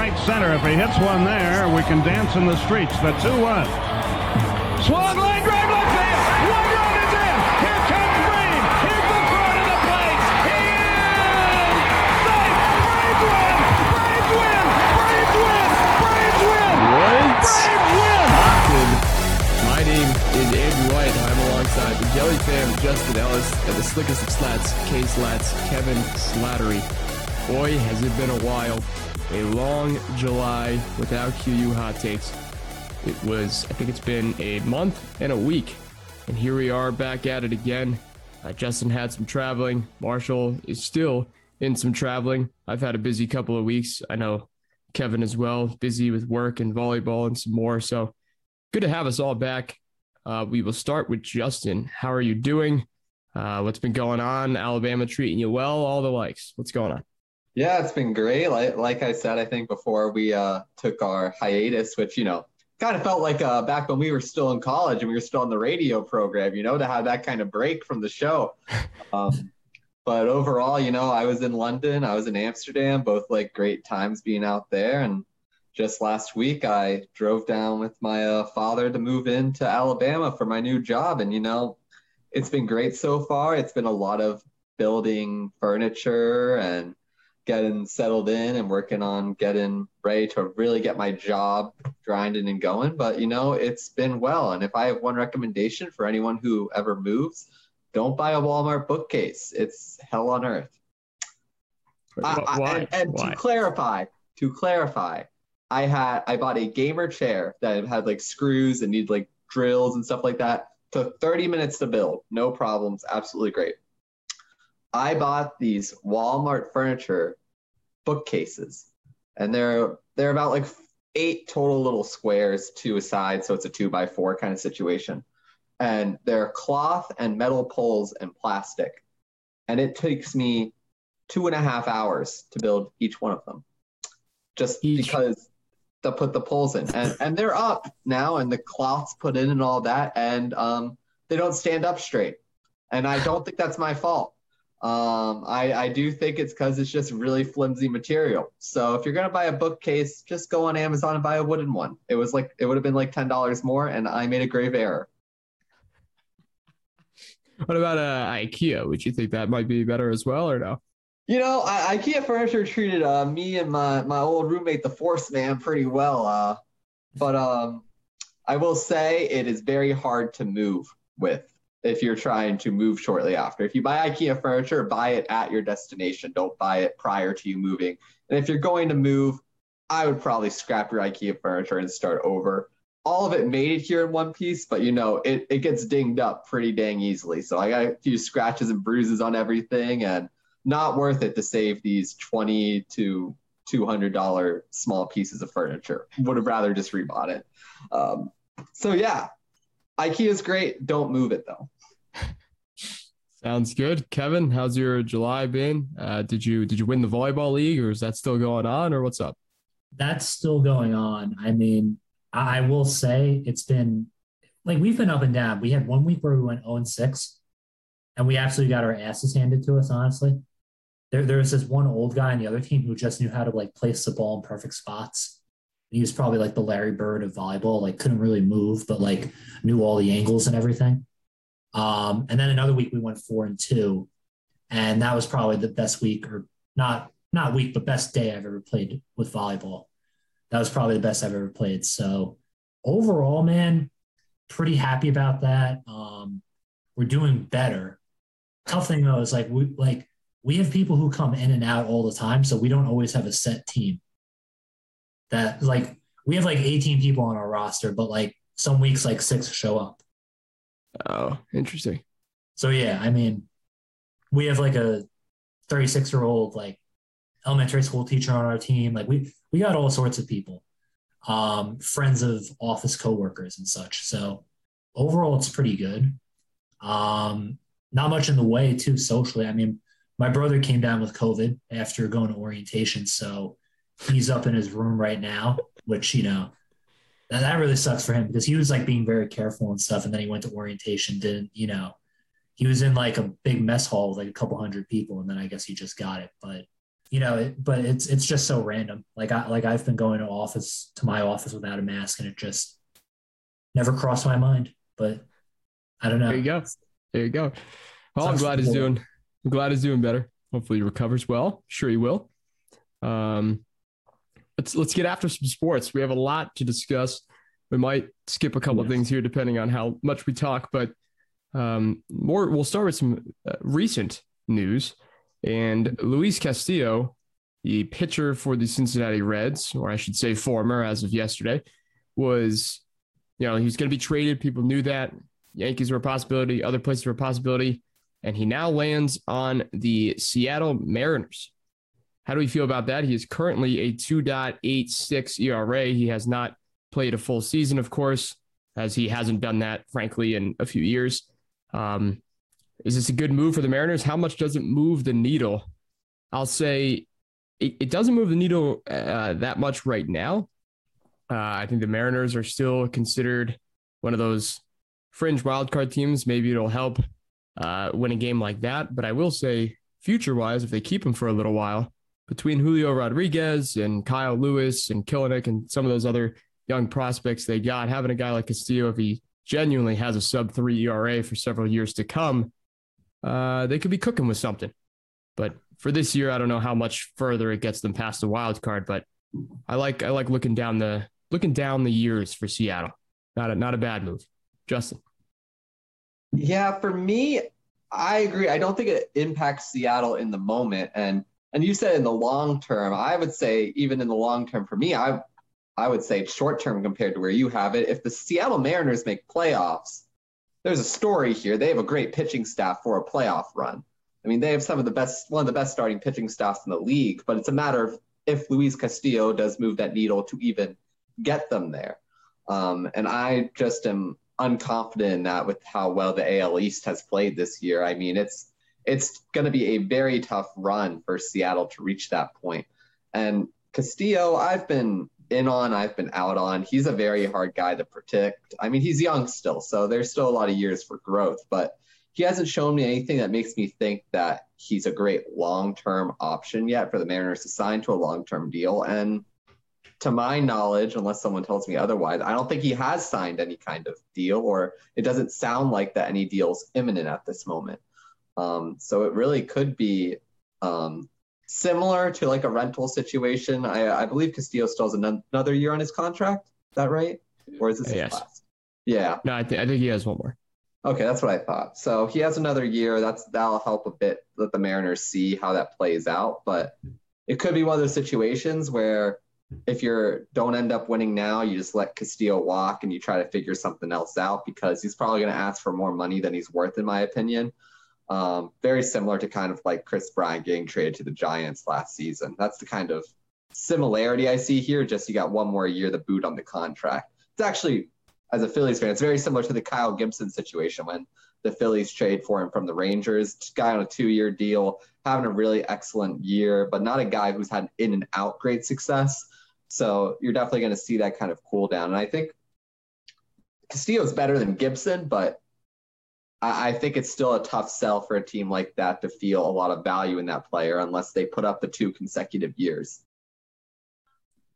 right center. If he hits one there, we can dance in the streets. The 2 1. Swung line drive left field. One run is in. Here comes Brave. Here's the throw to the plate. He is safe. Braves win. Braves win. Braves win. Braves win. What? Braves win. My name is Andrew White. I'm alongside the Jelly Fam, Justin Ellis, and the slickest of slats, K Slats, Kevin Slattery. Boy, has it been a while. A long July without QU hot takes. It was, I think it's been a month and a week. And here we are back at it again. Uh, Justin had some traveling. Marshall is still in some traveling. I've had a busy couple of weeks. I know Kevin as well, busy with work and volleyball and some more. So good to have us all back. Uh, we will start with Justin. How are you doing? Uh, what's been going on? Alabama treating you well? All the likes. What's going on? Yeah, it's been great. Like, like I said, I think before we uh, took our hiatus, which, you know, kind of felt like uh, back when we were still in college and we were still on the radio program, you know, to have that kind of break from the show. Um, but overall, you know, I was in London, I was in Amsterdam, both like great times being out there. And just last week, I drove down with my uh, father to move into Alabama for my new job. And, you know, it's been great so far. It's been a lot of building furniture and getting settled in and working on getting ready to really get my job grinding and going. But you know, it's been well. And if I have one recommendation for anyone who ever moves, don't buy a Walmart bookcase. It's hell on earth. I, I, and and to clarify, to clarify, I had I bought a gamer chair that had like screws and needed like drills and stuff like that. Took 30 minutes to build, no problems, absolutely great. I bought these Walmart furniture bookcases, and they're they're about like eight total little squares, two a side, so it's a two by four kind of situation. And they're cloth and metal poles and plastic, and it takes me two and a half hours to build each one of them, just Each- because to put the poles in, and and they're up now, and the cloth's put in and all that, and um they don't stand up straight, and I don't think that's my fault. Um, I, I do think it's because it's just really flimsy material. So if you're gonna buy a bookcase, just go on Amazon and buy a wooden one. It was like it would have been like ten dollars more, and I made a grave error. What about uh, IKEA? Would you think that might be better as well, or no? You know, I, IKEA furniture treated uh, me and my my old roommate, the Force Man, pretty well. Uh, but um, I will say it is very hard to move with if you're trying to move shortly after. If you buy IKEA furniture, buy it at your destination. Don't buy it prior to you moving. And if you're going to move, I would probably scrap your IKEA furniture and start over. All of it made it here in one piece, but you know, it, it gets dinged up pretty dang easily. So I got a few scratches and bruises on everything and not worth it to save these 20 to $200 small pieces of furniture. Would have rather just rebought it. Um, so yeah, IKEA's great. Don't move it though. Sounds good, Kevin. How's your July been? Uh, did you did you win the volleyball league, or is that still going on, or what's up? that's still going on. I mean, I will say it's been like we've been up and down. We had one week where we went 0 and 6, and we absolutely got our asses handed to us, honestly. There, there was this one old guy on the other team who just knew how to like place the ball in perfect spots. He was probably like the Larry Bird of volleyball, like couldn't really move, but like knew all the angles and everything. Um, and then another week we went four and two, and that was probably the best week, or not not week, but best day I've ever played with volleyball. That was probably the best I've ever played. So overall, man, pretty happy about that. Um, we're doing better. Tough thing though is like we like we have people who come in and out all the time, so we don't always have a set team. That like we have like 18 people on our roster, but like some weeks like six show up. Oh, interesting. So yeah, I mean, we have like a 36 year old like elementary school teacher on our team. Like we we got all sorts of people, um, friends of office coworkers and such. So overall, it's pretty good. Um, not much in the way too socially. I mean, my brother came down with COVID after going to orientation, so he's up in his room right now, which you know that, that really sucks for him because he was like being very careful and stuff, and then he went to orientation, didn't you know? He was in like a big mess hall with like a couple hundred people, and then I guess he just got it. But you know, it, but it's it's just so random. Like I like I've been going to office to my office without a mask, and it just never crossed my mind. But I don't know. There you go. There you go. Well, I'm glad he's doing. I'm glad he's doing better. Hopefully, he recovers well. Sure, he will. Um, let's let's get after some sports. We have a lot to discuss. We might skip a couple yes. of things here depending on how much we talk, but um, more. We'll start with some uh, recent news. And Luis Castillo, the pitcher for the Cincinnati Reds, or I should say former as of yesterday, was, you know, he was going to be traded. People knew that. Yankees were a possibility, other places were a possibility. And he now lands on the Seattle Mariners. How do we feel about that? He is currently a 2.86 ERA. He has not played a full season, of course, as he hasn't done that, frankly, in a few years. Um, is this a good move for the Mariners? How much does it move the needle? I'll say it, it doesn't move the needle uh, that much right now. Uh, I think the Mariners are still considered one of those fringe wildcard teams. Maybe it'll help uh, win a game like that. But I will say, future wise, if they keep him for a little while, between Julio Rodriguez and Kyle Lewis and Kelenic and some of those other young prospects they got, having a guy like Castillo, if he genuinely has a sub three ERA for several years to come, uh, they could be cooking with something. But for this year, I don't know how much further it gets them past the wild card. But I like I like looking down the looking down the years for Seattle. Not a not a bad move, Justin. Yeah, for me, I agree. I don't think it impacts Seattle in the moment, and and you said in the long term. I would say even in the long term for me, I I would say short term compared to where you have it. If the Seattle Mariners make playoffs, there's a story here. They have a great pitching staff for a playoff run. I mean, they have some of the best, one of the best starting pitching staffs in the league, but it's a matter of if Luis Castillo does move that needle to even get them there. Um, and I just am unconfident in that with how well the AL East has played this year. I mean, it's it's going to be a very tough run for Seattle to reach that point. And Castillo, I've been in on, I've been out on. He's a very hard guy to predict. I mean, he's young still, so there's still a lot of years for growth, but he hasn't shown me anything that makes me think that he's a great long-term option yet for the Mariners to sign to a long-term deal. And to my knowledge, unless someone tells me otherwise, I don't think he has signed any kind of deal, or it doesn't sound like that any deal's imminent at this moment. Um, so it really could be um, similar to like a rental situation. I, I believe Castillo still has an- another year on his contract. Is that right? Or is this yes. last? Yeah. No, I, th- I think he has one more. Okay, that's what I thought. So he has another year. That's that'll help a bit. Let the Mariners see how that plays out. But it could be one of those situations where if you don't end up winning now, you just let Castillo walk and you try to figure something else out because he's probably going to ask for more money than he's worth, in my opinion. Um, very similar to kind of like Kris Bryant getting traded to the Giants last season. That's the kind of similarity I see here. Just you got one more year the boot on the contract. It's actually, as a Phillies fan, it's very similar to the Kyle Gibson situation when the Phillies trade for him from the Rangers. Guy on a two-year deal, having a really excellent year, but not a guy who's had in and out great success. So you're definitely going to see that kind of cool down. And I think Castillo's better than Gibson, but I, think it's still a tough sell for a team like that to feel a lot of value in that player unless they put up the two consecutive years.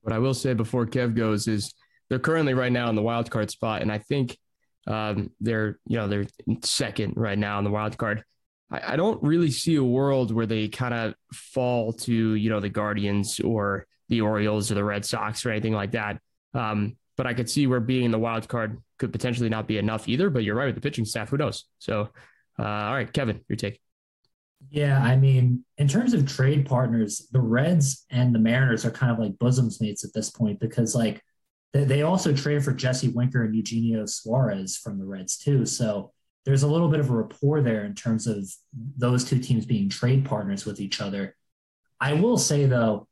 What I will say before Kev goes is they're currently right now in the wild card spot, and I think um, they're you know they're second right now in the wild card. I, I don't really see a world where they kind of fall to you know the Guardians or the Orioles or the Red Sox or anything like that. Um, but I could see where being the wild card could potentially not be enough either. But you're right with the pitching staff. Who knows? So, uh, all right, Kevin, your take. Yeah, I mean, in terms of trade partners, the Reds and the Mariners are kind of like bosoms mates at this point because, like, they, they also traded for Jesse Winker and Eugenio Suarez from the Reds too. So there's a little bit of a rapport there in terms of those two teams being trade partners with each other. I will say though,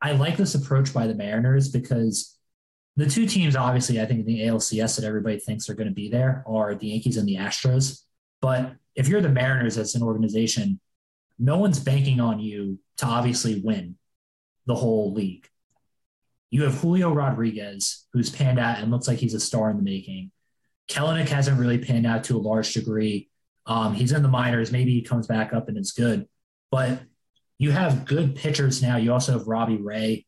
I like this approach by the Mariners because the two teams, obviously, I think in the ALCS that everybody thinks are going to be there are the Yankees and the Astros. But if you're the Mariners as an organization, no one's banking on you to obviously win the whole league. You have Julio Rodriguez, who's panned out and looks like he's a star in the making. Kelenic hasn't really panned out to a large degree. Um, he's in the minors. Maybe he comes back up and it's good. But you have good pitchers now. You also have Robbie Ray.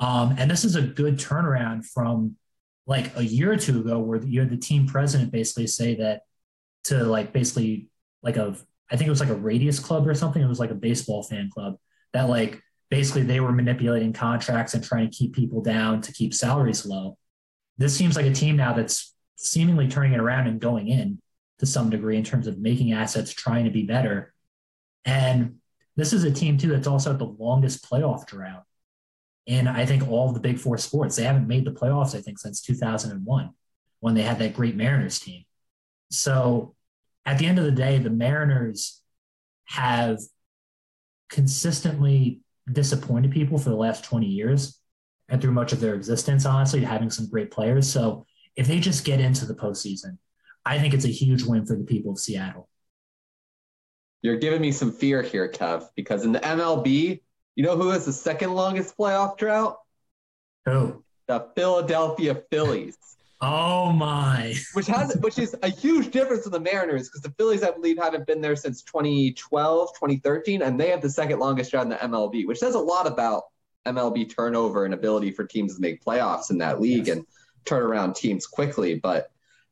Um, and this is a good turnaround from like a year or two ago where you had the team president basically say that to like basically like a I think it was like a radius club or something. It was like a baseball fan club that like basically they were manipulating contracts and trying to keep people down to keep salaries low. This seems like a team now that's seemingly turning it around and going in to some degree in terms of making assets, trying to be better. And this is a team too that's also at the longest playoff drought in I think all of the big four sports. They haven't made the playoffs, I think, since 2001 when they had that great Mariners team. So at the end of the day, the Mariners have consistently disappointed people for the last 20 years and through much of their existence, honestly, having some great players. So if they just get into the postseason, I think it's a huge win for the people of Seattle. You're giving me some fear here, Kev, because in the MLB, you know who has the second longest playoff drought? Who? The Philadelphia Phillies. Oh my! which has which is a huge difference in the Mariners because the Phillies, I believe, haven't been there since 2012, 2013, and they have the second longest drought in the MLB, which says a lot about MLB turnover and ability for teams to make playoffs in that league yes. and turn around teams quickly. But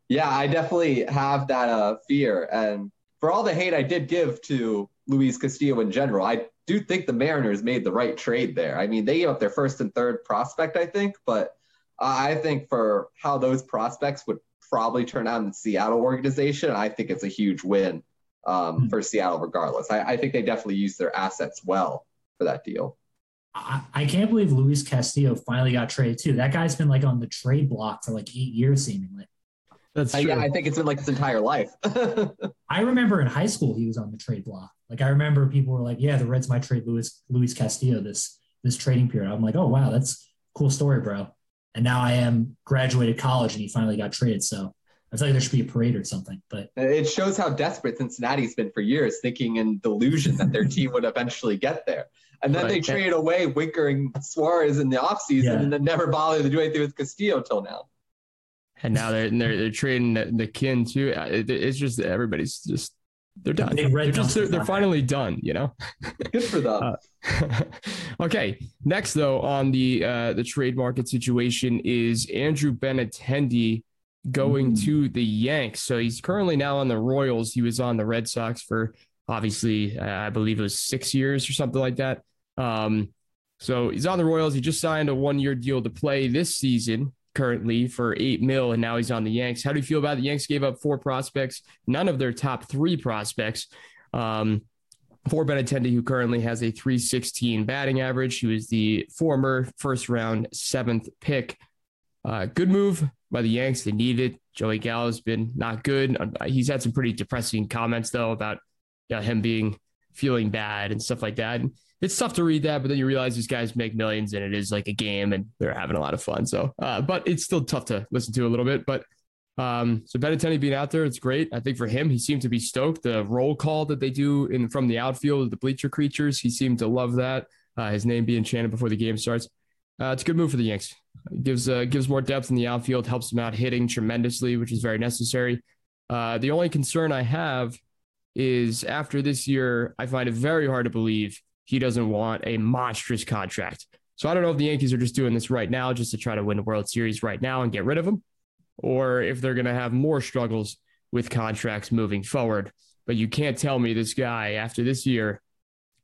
yeah, I definitely have that uh, fear. And for all the hate I did give to Luis Castillo in general, I do think the Mariners made the right trade there. I mean, they gave up their first and third prospect, I think, but I think for how those prospects would probably turn out in the Seattle organization, I think it's a huge win um, mm-hmm. for Seattle, regardless. I, I, think they definitely used their assets well for that deal. I, I can't believe Luis Castillo finally got traded too. That guy's been like on the trade block for like eight years, seemingly. That's true. I, I think it's been like his entire life. I remember in high school he was on the trade block. Like I remember people were like, "Yeah, the Reds might trade Luis Luis Castillo this this trading period." I'm like, "Oh wow, that's cool story, bro." And now I am graduated college, and he finally got traded. So I feel like there should be a parade or something. But it shows how desperate Cincinnati's been for years, thinking in delusion that their team would eventually get there. And then right. they trade away Winker and Suarez in the offseason yeah. and then never bothered to do anything with Castillo till now and now they're they're, they're trading the, Naquin too. It, it's just everybody's just they're done. They are just they're, they're, finally done. You know, good for them. Uh, okay, next though on the uh, the trade market situation is Andrew Benintendi going mm. to the Yanks. So he's currently now on the Royals. He was on the Red Sox for obviously uh, I believe it was six years or something like that. Um, so he's on the Royals. He just signed a one year deal to play this season currently for eight mil, and now he's on the Yanks. How do you feel about it? the Yanks? Gave up four prospects, none of their top three prospects. Um, for Benintendi, who currently has a 316 batting average. He was the former first round seventh pick. Uh, good move by the Yanks. They need it. Joey Gallo's been not good. He's had some pretty depressing comments, though, about you know, him being feeling bad and stuff like that. And it's tough to read that, but then you realize these guys make millions and it is like a game and they're having a lot of fun. So, uh, but it's still tough to listen to a little bit. But um, so Benintendi being out there, it's great. I think for him, he seemed to be stoked. The roll call that they do in from the outfield, the bleacher creatures, he seemed to love that. Uh, his name being chanted before the game starts. Uh, it's a good move for the Yanks. It gives uh, gives more depth in the outfield, helps them out hitting tremendously, which is very necessary. Uh, the only concern I have is after this year, I find it very hard to believe he doesn't want a monstrous contract. So I don't know if the Yankees are just doing this right now just to try to win the World Series right now and get rid of him, or if they're going to have more struggles with contracts moving forward. But you can't tell me this guy after this year,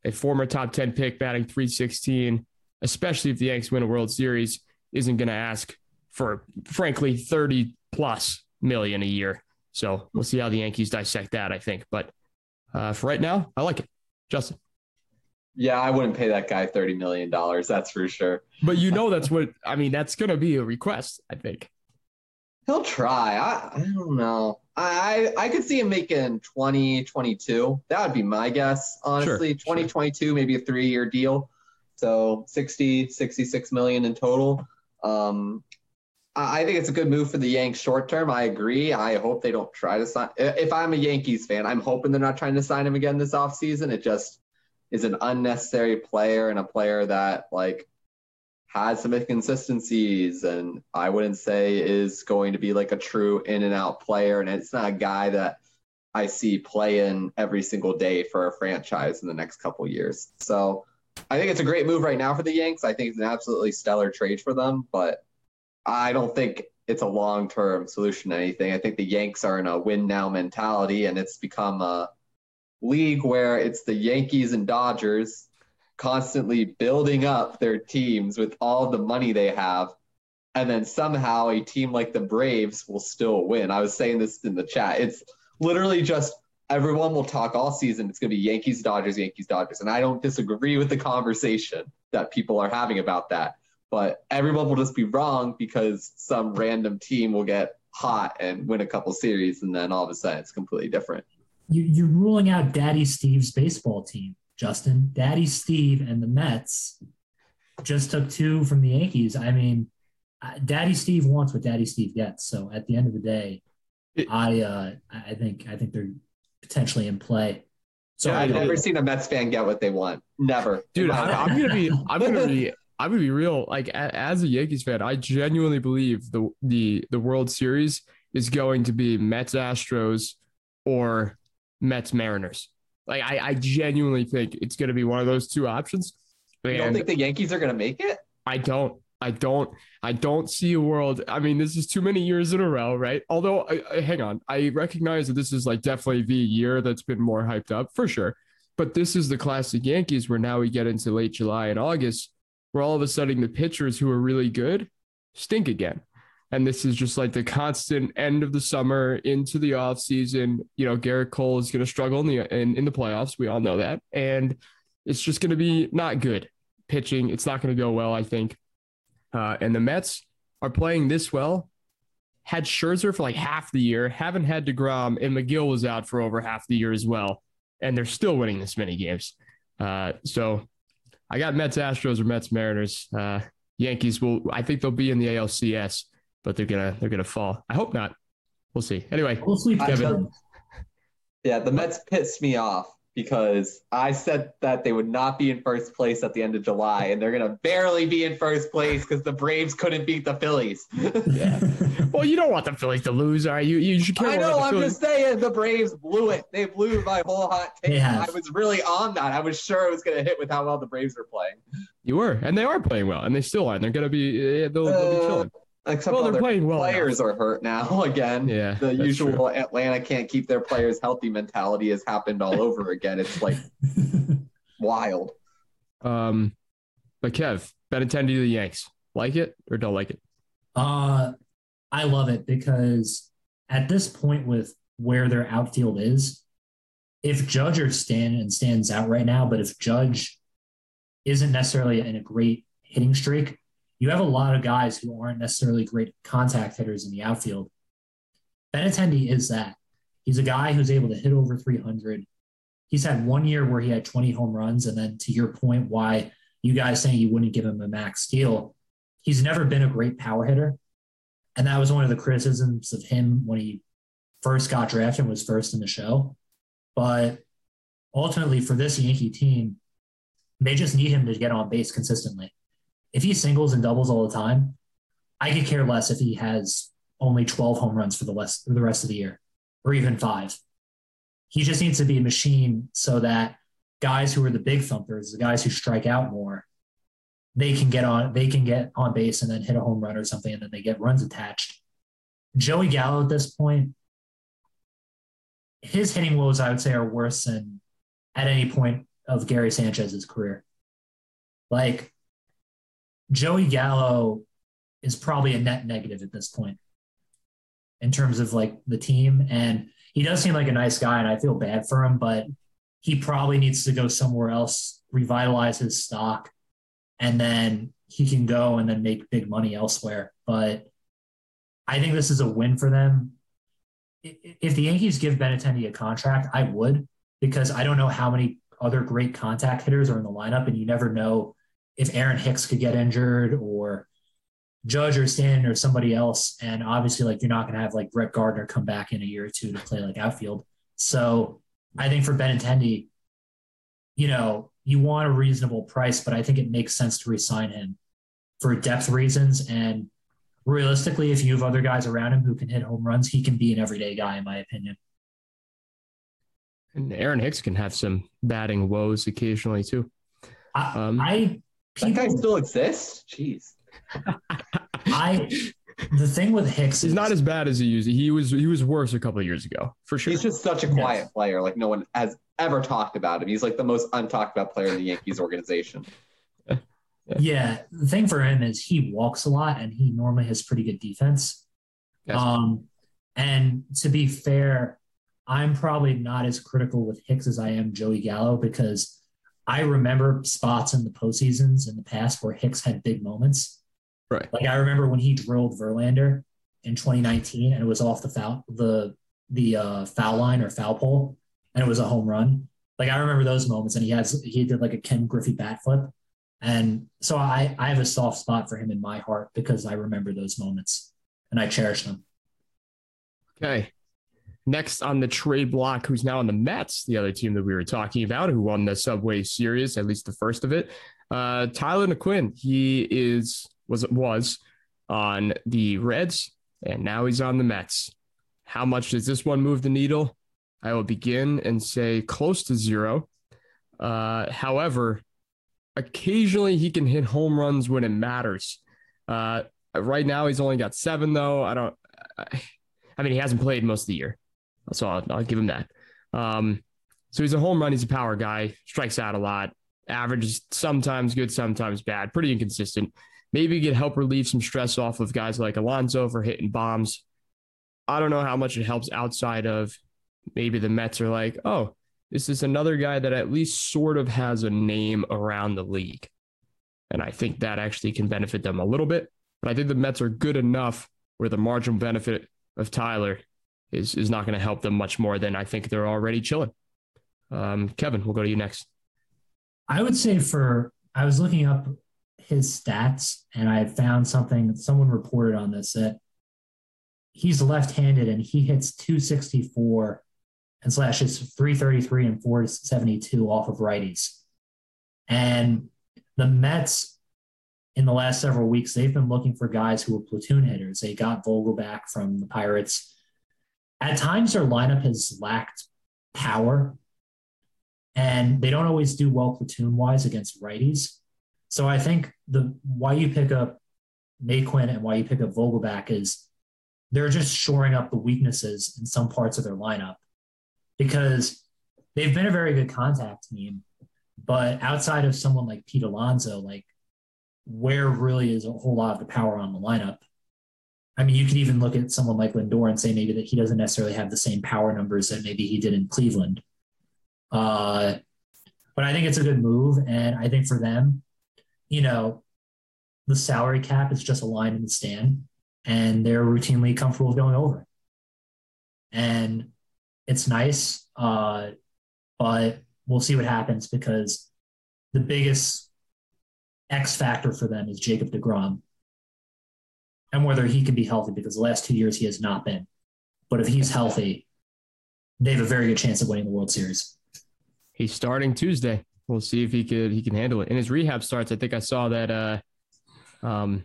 a former top 10 pick batting 316, especially if the Yankees win a World Series, isn't going to ask for, frankly, 30 plus million a year. So we'll see how the Yankees dissect that, I think. But uh, for right now, I like it. Justin. Yeah, I wouldn't pay that guy thirty million dollars. That's for sure. But you know, that's what I mean. That's going to be a request. I think he'll try. I, I don't know. I I could see him making 20, 22. That would be my guess. Honestly, sure, 20, sure. maybe a three year deal. So 60, 66 million in total. Um, I think it's a good move for the Yanks short term. I agree. I hope they don't try to sign. If I'm a Yankees fan, I'm hoping they're not trying to sign him again this offseason. It just is an unnecessary player and a player that like has some inconsistencies and I wouldn't say is going to be like a true in and out player. And it's not a guy that I see playing every single day for a franchise in the next couple years. So I think it's a great move right now for the Yanks. I think it's an absolutely stellar trade for them, but I don't think it's a long term solution to anything. I think the Yanks are in a win now mentality, and it's become a league where it's the Yankees and Dodgers constantly building up their teams with all the money they have. And then somehow a team like the Braves will still win. I was saying this in the chat. It's literally just everyone will talk all season. It's going to be Yankees, Dodgers, Yankees, Dodgers. And I don't disagree with the conversation that people are having about that. But everyone will just be wrong because some random team will get hot and win a couple series. And then all of a sudden it's completely different. You, you're ruling out Daddy Steve's baseball team, Justin. Daddy Steve and the Mets just took two from the Yankees. I mean, uh, Daddy Steve wants what Daddy Steve gets. So at the end of the day, it, I uh, I think I think they're potentially in play. So yeah, I've never seen a Mets fan get what they want. Never, dude. I, am gonna be. I'm gonna be. I'm gonna be real. Like as a Yankees fan, I genuinely believe the the the World Series is going to be Mets Astros or Mets Mariners. Like I, I genuinely think it's going to be one of those two options. And you don't think the Yankees are going to make it? I don't. I don't. I don't see a world. I mean, this is too many years in a row, right? Although, I, I, hang on, I recognize that this is like definitely the year that's been more hyped up for sure. But this is the classic Yankees where now we get into late July and August, where all of a sudden the pitchers who are really good stink again and this is just like the constant end of the summer into the off season. You know, Gerrit Cole is going to struggle in the in, in the playoffs. We all know that, and it's just going to be not good pitching. It's not going to go well, I think. Uh, and the Mets are playing this well. Had Scherzer for like half the year, haven't had Degrom, and Megill was out for over half the year as well, and they're still winning this many games. Uh, so I got Mets Astros or Mets Mariners. Uh, Yankees will. I think they'll be in the ALCS but they're gonna they're gonna fall. I hope not. We'll see. Anyway, we'll sleep, Kevin. Yeah, the Mets pissed me off because I said that they would not be in first place at the end of July, and they're gonna barely be in first place because the Braves couldn't beat the Phillies. yeah. Well, you don't want the Phillies to lose, are you? You should care. I know. I'm Phillies. just saying the Braves blew it. They blew my whole hot take. I was really on that. I was sure it was gonna hit with how well the Braves were playing. You were, and they are playing well, and they still are. And they're gonna be. They'll, they'll be uh, chilling. Except well, they're playing well. Players enough. are hurt now again. Yeah, the usual true. Atlanta can't keep their players healthy mentality has happened all over again. It's like wild. Um, but Kev, Benintendi to the Yanks, like it or don't like it? Uh, I love it because at this point with where their outfield is, if Judge or Stan and stands out right now, but if Judge isn't necessarily in a great hitting streak, you have a lot of guys who aren't necessarily great contact hitters in the outfield. Benintendi is that. He's a guy who's able to hit over 300. He's had one year where he had 20 home runs. And then to your point, why you guys saying you wouldn't give him a max deal, he's never been a great power hitter. And that was one of the criticisms of him when he first got drafted, and was first in the show. But ultimately, for this Yankee team, they just need him to get on base consistently if he singles and doubles all the time, I could care less if he has only 12 home runs for the rest, for the rest of the year or even five. He just needs to be a machine so that guys who are the big thumpers, the guys who strike out more, they can get on they can get on base and then hit a home run or something and then they get runs attached. Joey Gallo at this point, his hitting woes I would say are worse than at any point of Gary Sanchez's career. Like Joey Gallo is probably a net negative at this point in terms of like the team. And he does seem like a nice guy, and I feel bad for him, but he probably needs to go somewhere else, revitalize his stock, and then he can go and then make big money elsewhere. But I think this is a win for them. If the Yankees give Benintendi a contract, I would, because I don't know how many other great contact hitters are in the lineup, and you never know if Aaron Hicks could get injured or Judge or Stanton or somebody else. And obviously, like you're not going to have like Brett Gardner come back in a year or two to play like outfield. So I think for Benintendi, you know, you want a reasonable price, but I think it makes sense to resign him for depth reasons. And realistically, if you have other guys around him who can hit home runs, he can be an everyday guy, in my opinion. And Aaron Hicks can have some batting woes occasionally too. I, Um, I That guy still exists. Jeez. I the thing with Hicks He's is not as bad as he used. He was he was worse a couple of years ago for sure. He's just such a Yes. quiet player. Like no one has ever talked about him. He's like the most untalked about player in the Yankees organization. yeah. The thing for him is he walks a lot and he normally has pretty good defense. Yes. Um, and to be fair, I'm probably not as critical with Hicks as I am Joey Gallo because I remember spots in the postseasons in the past where Hicks had big moments. Right. Like I remember when he drilled Verlander in 2019 and it was off the foul the the uh, foul line or foul pole and it was a home run. Like I remember those moments and he has he did like a Ken Griffey bat flip. And so I I have a soft spot for him in my heart because I remember those moments and I cherish them. Okay. Next on the trade block, who's now on the Mets, the other team that we were talking about, who won the Subway Series, at least the first of it. Uh, Tyler Naquin, he is was was on the Reds, and now he's on the Mets. How much does this one move the needle? I will begin and say close to zero. Uh, however, occasionally he can hit home runs when it matters. Uh, right now he's only got seven though. I don't. I, I mean, he hasn't played most of the year, so I'll, I'll give him that. Um, so he's a home run. He's a power guy. Strikes out a lot. Average is sometimes good, sometimes bad. Pretty inconsistent. Maybe get help relieve some stress off of guys like Alonso for hitting bombs. I don't know how much it helps outside of maybe the Mets are like, oh, this is another guy that at least sort of has a name around the league. And I think that actually can benefit them a little bit. But I think the Mets are good enough where the marginal benefit of Tyler is is not going to help them much more than I think they're already chilling. Um, Kevin, we'll go to you next. I would say for I was looking up his stats and I found something someone reported on this that he's left-handed and he hits 264 and slashes 333 and 472 off of righties. And the Mets in the last several weeks, they've been looking for guys who are platoon hitters. They got Vogelbach from the Pirates. At times, their lineup has lacked power, and they don't always do well platoon wise against righties. So I think the why you pick up Naquin and why you pick up Vogelbach is they're just shoring up the weaknesses in some parts of their lineup because they've been a very good contact team, but outside of someone like Pete Alonso, like where really is a whole lot of the power on the lineup. I mean, you could even look at someone like Lindor and say maybe that he doesn't necessarily have the same power numbers that maybe he did in Cleveland. Uh, but I think it's a good move. And I think for them, you know, the salary cap is just a line in the stand and they're routinely comfortable going over. And it's nice. Uh, but we'll see what happens because the biggest X factor for them is Jacob DeGrom and whether he can be healthy because the last two years he has not been. But if he's healthy, they have a very good chance of winning the World Series. He's starting Tuesday. We'll see if he could he can handle it. And his rehab starts, I think I saw that uh, um,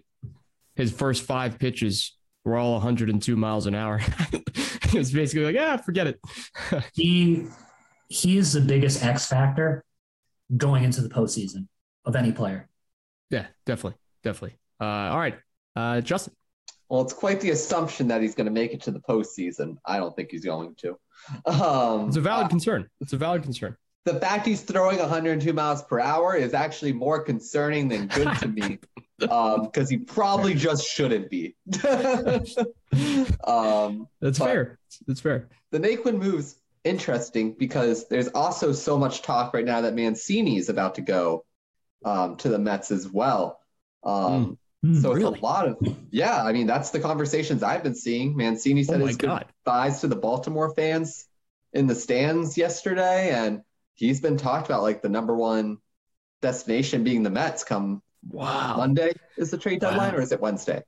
his first five pitches were all 102 miles an hour. he was basically like, yeah, forget it. He he is the biggest X factor going into the postseason of any player. yeah, definitely, definitely. Uh, all right, uh, Justin. Well, it's quite the assumption that he's going to make it to the postseason. I don't think he's going to. Um, It's a valid uh, concern. It's a valid concern. the fact he's throwing 102 miles per hour is actually more concerning than good to me because he probably just shouldn't be. um, That's fair. That's fair. the Naquin move's interesting because there's also so much talk right now that Mancini is about to go um, to the Mets as well. Um, Hmm, so it's really? a lot of yeah. I mean, that's the conversations I've been seeing. Mancini said Oh my his God. goodbyes to the Baltimore fans in the stands yesterday, and he's been talked about like the number one destination being the Mets. Come Wow. Monday is the trade deadline, Wow. or is it Wednesday?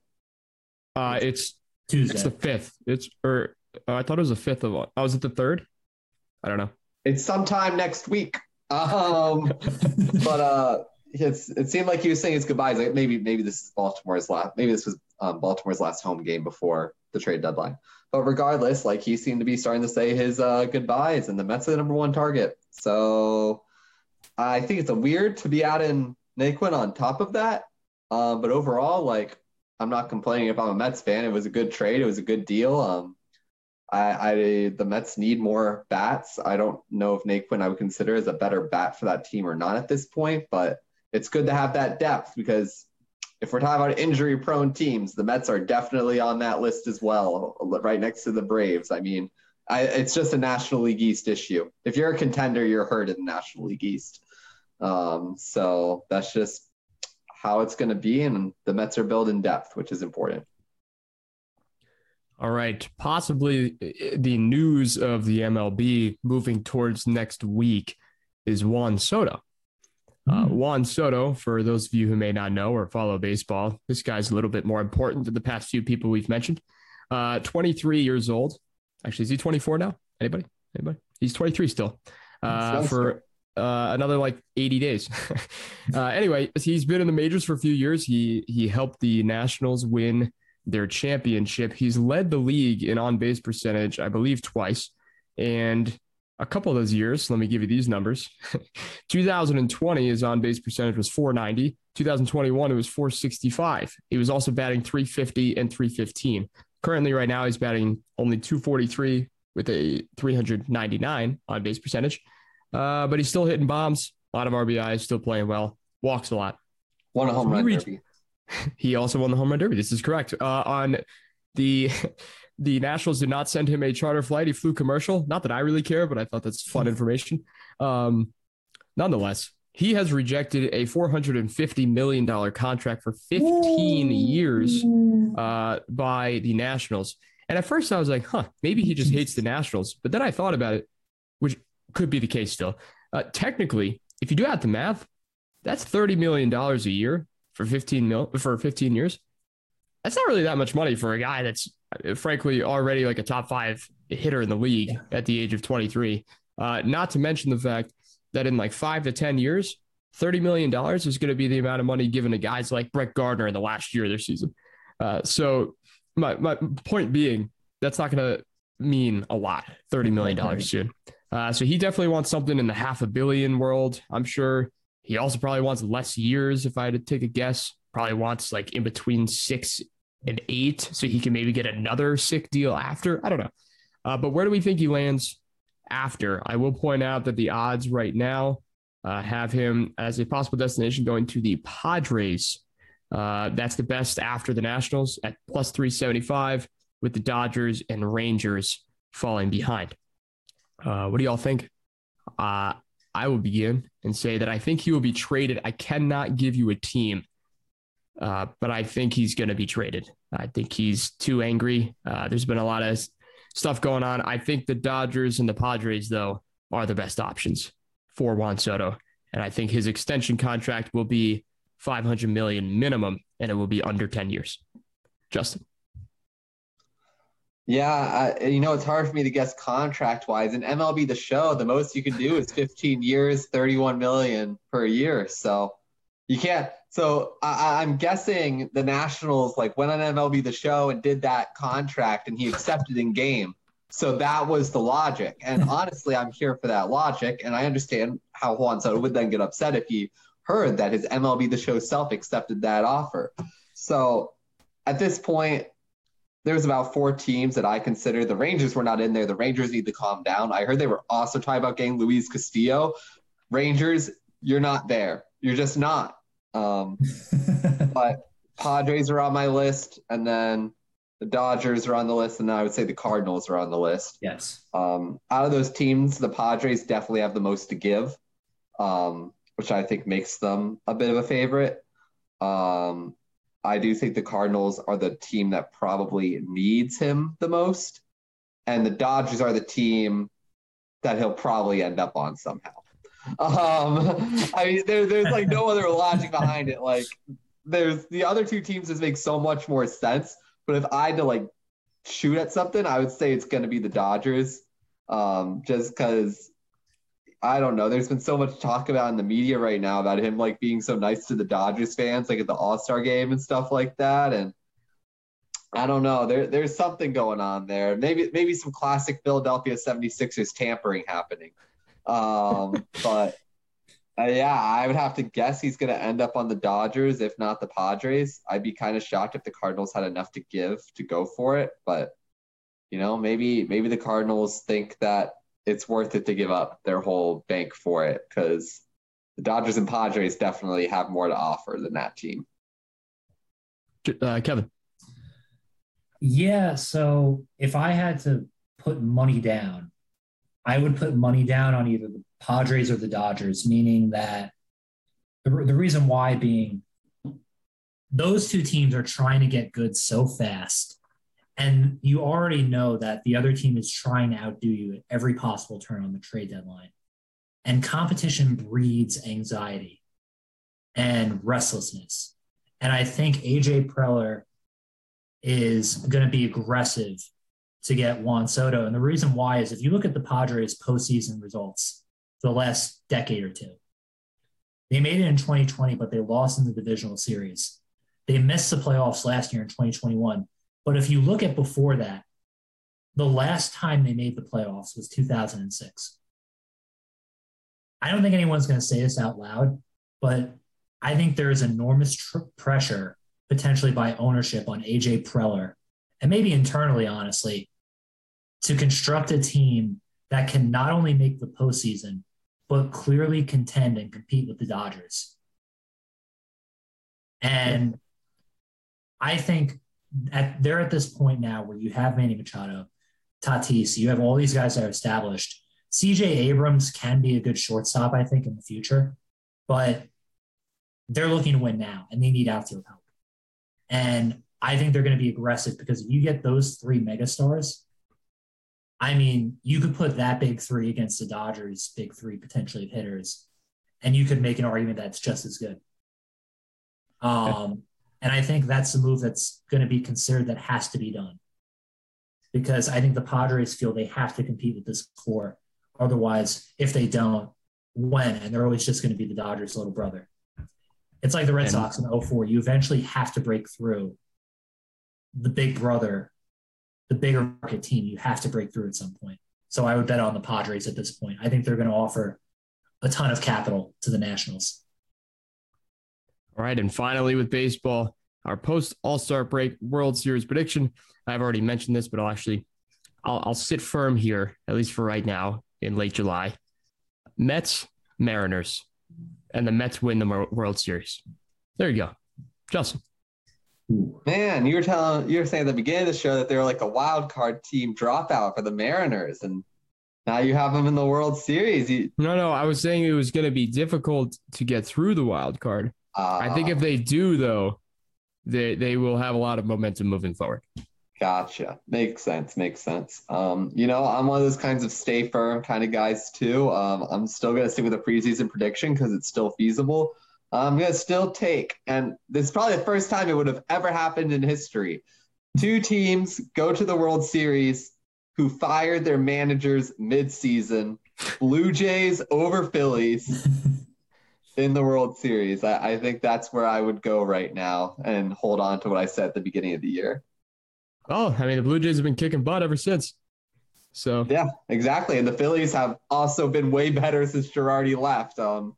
Uh, it's Tuesday. it's the fifth. It's or uh, I thought it was the fifth of. Oh, was it the third? I don't know. It's sometime next week. Um, but uh, it's it seemed like he was saying his goodbyes. Like maybe maybe this is Baltimore's last. Maybe this was um, Baltimore's last home game before the trade deadline. But regardless, like he seemed to be starting to say his uh, goodbyes, and the Mets are the number one target. So I think it's a weird to be adding Naquin on top of that. Um, but overall, like I'm not complaining if I'm a Mets fan. It was a good trade. It was a good deal. Um, I, I the Mets need more bats. I don't know if Naquin I would consider as a better bat for that team or not at this point, but it's good to have that depth because if we're talking about injury prone teams, the Mets are definitely on that list as well, right next to the Braves. I mean, I, it's just a National League East issue. If you're a contender, you're hurt in the National League East. Um, so that's just how it's going to be. And the Mets are building depth, which is important. All right. Possibly uh, the news of the MLB moving towards next week is Juan Soto. Uh, hmm. Juan Soto, for those of you who may not know or follow baseball, this guy's a little bit more important than the past few people we've mentioned. Uh, 23 years old. Actually, is he 24 now? Anybody? Anybody? He's 23 still. Uh, for uh, another like 80 days. uh, anyway, he's been in the majors for a few years. He he helped the Nationals win their championship. He's led the league in on base percentage, I believe, twice. And a couple of those years, let me give you these numbers. 2020, his on base percentage was 490. 2021, it was 465. He was also batting 350 and 315. Currently, right now, he's batting only 243 with a 399 on base percentage. Uh, but he's still hitting bombs, a lot of RBIs, still playing well, walks a lot. Won a home run derby. He also won the home run derby. This is correct. Uh, on the the Nationals did not send him a charter flight. He flew commercial. Not that I really care, but I thought that's fun information. Um, nonetheless, he has rejected a $450 million contract for 15 years uh, by the Nationals. And at first I was like, huh, maybe he just hates the Nationals. But then I thought about it, which could be the case still. Uh, technically, if you do out the math, that's $30 million a year for 15 mil for 15 years. That's not really that much money for a guy that's uh, frankly already like a top five hitter in the league at the age of 23. Uh, not to mention the fact that in like five to 10 years, $30 million is going to be the amount of money given to guys like Brett Gardner in the last year of their season. Uh, so my, my point being, that's not going to mean a lot, $30 million soon. Uh, so he definitely wants something in the half a billion world. I'm sure he also probably wants less years. If I had to take a guess, probably wants like in between six and eight, so he can maybe get another sick deal after. I don't know. Uh, but where do we think he lands after? I will point out that the odds right now uh, have him as a possible destination going to the Padres. Uh, that's the best after the Nationals at plus 375, with the Dodgers and Rangers falling behind. Uh, what do y'all think? Uh, I will begin and say that I think he will be traded. I cannot give you a team, uh, but I think he's going to be traded. I think he's too angry. Uh, there's been a lot of stuff going on. I think the Dodgers and the Padres, though, are the best options for Juan Soto, and I think his extension contract will be 500 million minimum, and it will be under 10 years. Justin. Yeah, I, you know, it's hard for me to guess contract wise. In MLB The Show, the most you can do is 15 years, 31 million per year. So you can't. So I, I'm guessing the Nationals like went on MLB The Show and did that contract, and he accepted in game. So that was the logic. And honestly, I'm here for that logic, and I understand how Juan Soto would then get upset if he heard that his MLB The Show self accepted that offer. So at this point, there's about four teams that I consider the Rangers were not in there. The Rangers need to calm down. I heard they were also talking about getting Luis Castillo. Rangers, you're not there. You're just not. Um, but Padres are on my list, and then the Dodgers are on the list, and then I would say the Cardinals are on the list. Yes. Um, out of those teams, the Padres definitely have the most to give, um, which I think makes them a bit of a favorite. Um, I do think the Cardinals are the team that probably needs him the most, and the Dodgers are the team that he'll probably end up on somehow. Um, I mean, there, there's like no other logic behind it. Like, there's the other two teams just make so much more sense. But if I had to like shoot at something, I would say it's going to be the Dodgers, um, just because I don't know. There's been so much talk about in the media right now about him like being so nice to the Dodgers fans, like at the All Star game and stuff like that. And I don't know. There, there's something going on there. Maybe, maybe some classic Philadelphia 76ers tampering happening. Um, but Uh, yeah, I would have to guess he's going to end up on the Dodgers, if not the Padres. I'd be kind of shocked if the Cardinals had enough to give to go for it, but you know, maybe maybe the Cardinals think that it's worth it to give up their whole bank for it because the Dodgers and Padres definitely have more to offer than that team. Uh, Kevin. Yeah, so if I had to put money down, I would put money down on either the Padres or the Dodgers, meaning that the, the reason why being those two teams are trying to get good so fast. And you already know that the other team is trying to outdo you at every possible turn on the trade deadline. And competition breeds anxiety and restlessness. And I think AJ Preller is going to be aggressive to get Juan Soto. And the reason why is if you look at the Padres postseason results for the last decade or two, they made it in 2020, but they lost in the divisional series. They missed the playoffs last year in 2021. But if you look at before that, the last time they made the playoffs was 2006. I don't think anyone's going to say this out loud, but I think there is enormous tr- pressure potentially by ownership on AJ Preller and maybe internally, honestly, to construct a team that can not only make the postseason, but clearly contend and compete with the Dodgers. And I think at, they're at this point now where you have Manny Machado, Tatis, you have all these guys that are established. CJ Abrams can be a good shortstop, I think, in the future, but they're looking to win now and they need outfield help. And I think they're going to be aggressive because if you get those three megastars, I mean, you could put that big three against the Dodgers' big three potentially of hitters, and you could make an argument that's just as good. Um, and I think that's the move that's going to be considered that has to be done because I think the Padres feel they have to compete with this core. Otherwise, if they don't, when? And they're always just going to be the Dodgers' little brother. It's like the Red and, Sox in 04. You eventually have to break through the big brother, the bigger market team. You have to break through at some point. So I would bet on the Padres at this point. I think they're going to offer a ton of capital to the Nationals. All right. And finally, with baseball, our post All Star break World Series prediction. I've already mentioned this, but I'll actually I'll, I'll sit firm here, at least for right now, in late July. Mets, Mariners and the Mets win the World Series. There you go, Justin. Man, you were telling you were saying at the beginning of the show that they were like a wild card team dropout for the Mariners, and now you have them in the World Series. You... No, no, I was saying it was going to be difficult to get through the wild card. Uh, I think if they do, though, they they will have a lot of momentum moving forward. Gotcha. Makes sense. Makes sense. Um, you know, I'm one of those kinds of stay firm kind of guys too. Um, I'm still gonna stick with a preseason prediction because it's still feasible. I'm gonna still take, and this is probably the first time it would have ever happened in history. Two teams go to the World Series who fired their managers mid-season. Blue Jays over Phillies in the World Series. I, I think that's where I would go right now and hold on to what I said at the beginning of the year. Oh, I mean, the Blue Jays have been kicking butt ever since. So yeah, exactly. And the Phillies have also been way better since Girardi left. Um,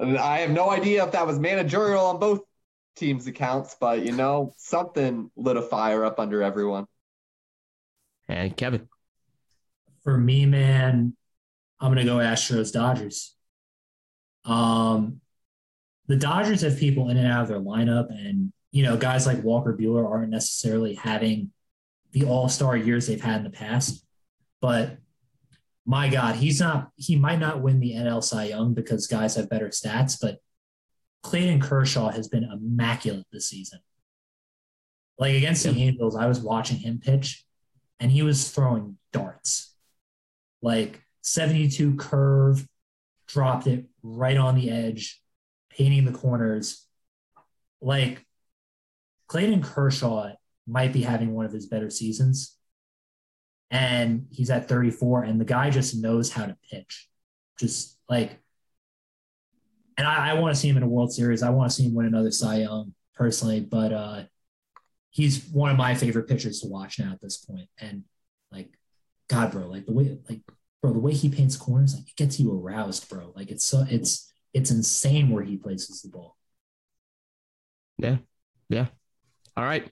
I have no idea if that was managerial on both teams' accounts, but you know, something lit a fire up under everyone. And Kevin, for me, man, I'm gonna go Astros Dodgers. Um, the Dodgers have people in and out of their lineup, and you know, guys like Walker Buehler aren't necessarily having the all star years they've had in the past. But my God, he's not, he might not win the NL Cy Young because guys have better stats, but Clayton Kershaw has been immaculate this season. Like against the Angels, I was watching him pitch and he was throwing darts. Like 72 curve, dropped it right on the edge, painting the corners. Like Clayton Kershaw might be having one of his better seasons. And he's at 34, and the guy just knows how to pitch. Just like, and I, I want to see him in a World Series. I want to see him win another Cy Young personally, but uh, he's one of my favorite pitchers to watch now at this point. And like, God, bro, like the way, like, bro, the way he paints corners, like it gets you aroused, bro. Like it's so, it's it's insane where he places the ball. Yeah. Yeah. All right.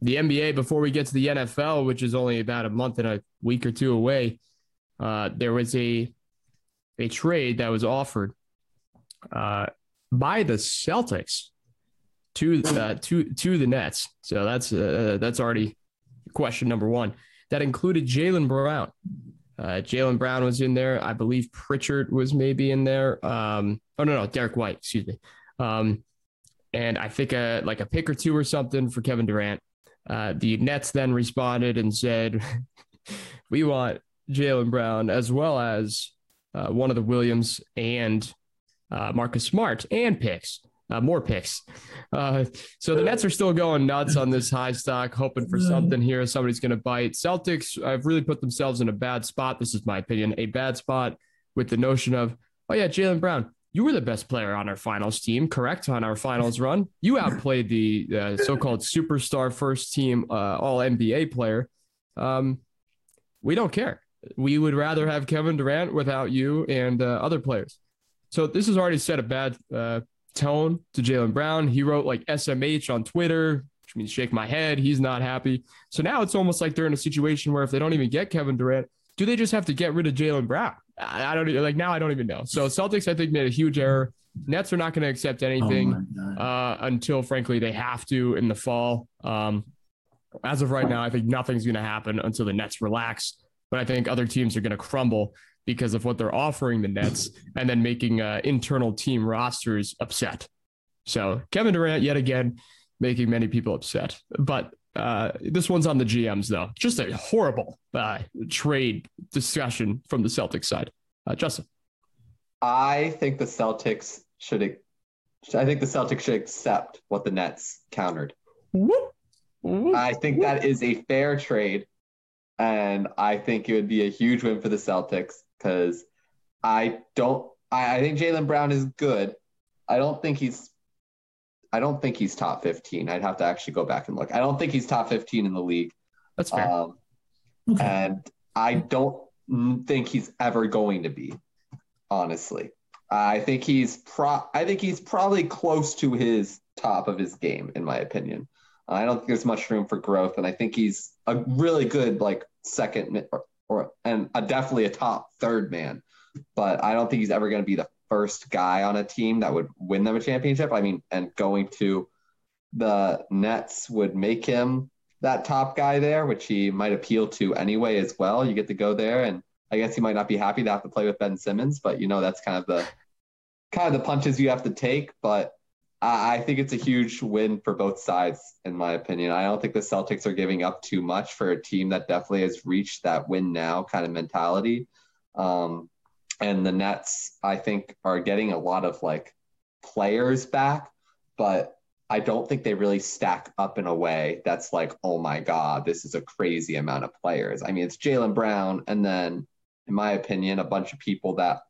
The NBA, before we get to the NFL, which is only about a month and a week or two away, uh, there was a a trade that was offered uh, by the Celtics to uh, to to the Nets. So that's uh, that's already question number one. That included Jaylen Brown. Uh, Jaylen Brown was in there. I believe Pritchard was maybe in there. Um, oh no, no, Derrick White. Excuse me. Um, and I think a like a pick or two or something for Kevin Durant. Uh, the Nets then responded and said, "We want Jaylen Brown as well as uh, one of the Williams and uh, Marcus Smart and picks, uh, more picks. Uh, so the Nets are still going nuts on this high stock, hoping for something here. Somebody's going to bite. Celtics have really put themselves in a bad spot. This is my opinion, a bad spot with the notion of, oh yeah, Jaylen Brown. You were the best player on our finals team, correct? On our finals run, you outplayed the uh, so-called superstar first team uh, All NBA player. Um, we don't care. We would rather have Kevin Durant without you and uh, other players. So this has already set a bad uh, tone to Jaylen Brown. He wrote like SMH on Twitter, which means shake my head. He's not happy. So now it's almost like they're in a situation where if they don't even get Kevin Durant, do they just have to get rid of Jaylen Brown? I, I don't like now. I don't even know. So Celtics, I think, made a huge error. Nets are not going to accept anything Oh uh, until, frankly, they have to in the fall. Um, as of right now, I think nothing's going to happen until the Nets relax. But I think other teams are going to crumble because of what they're offering the Nets and then making uh, internal team rosters upset. So Kevin Durant, yet again, making many people upset. But uh, this one's on the GMs, though. Just a horrible uh, trade discussion from the Celtics side. Uh, Justin. I think the Celtics should. I think the Celtics should accept what the Nets countered. Whoop, whoop, I think that is a fair trade, and I think it would be a huge win for the Celtics because I don't. I, I think Jaylen Brown is good. I don't think he's. I don't think he's top fifteen. I'd have to actually go back and look. I don't think he's top fifteen in the league. That's fair. Um, Okay. and I don't think he's ever going to be. Honestly, I think he's pro. I think he's probably close to his top of his game, in my opinion. I don't think there's much room for growth, and I think he's a really good like second or, or and a, definitely a top third man. But I don't think he's ever going to be the first guy on a team that would win them a championship. I mean, and going to the Nets would make him that top guy there, which he might appeal to anyway as well. You get to go there, and I guess he might not be happy to have to play with Ben Simmons, but you know that's kind of the kind of the punches you have to take. But I, I think it's a huge win for both sides, in my opinion. I don't think the Celtics are giving up too much for a team that definitely has reached that win now kind of mentality. Um, and the Nets, I think, are getting a lot of like players back, but I don't think they really stack up in a way that's like, oh my God, this is a crazy amount of players. I mean, it's Jaylen Brown, and then, in my opinion, a bunch of people that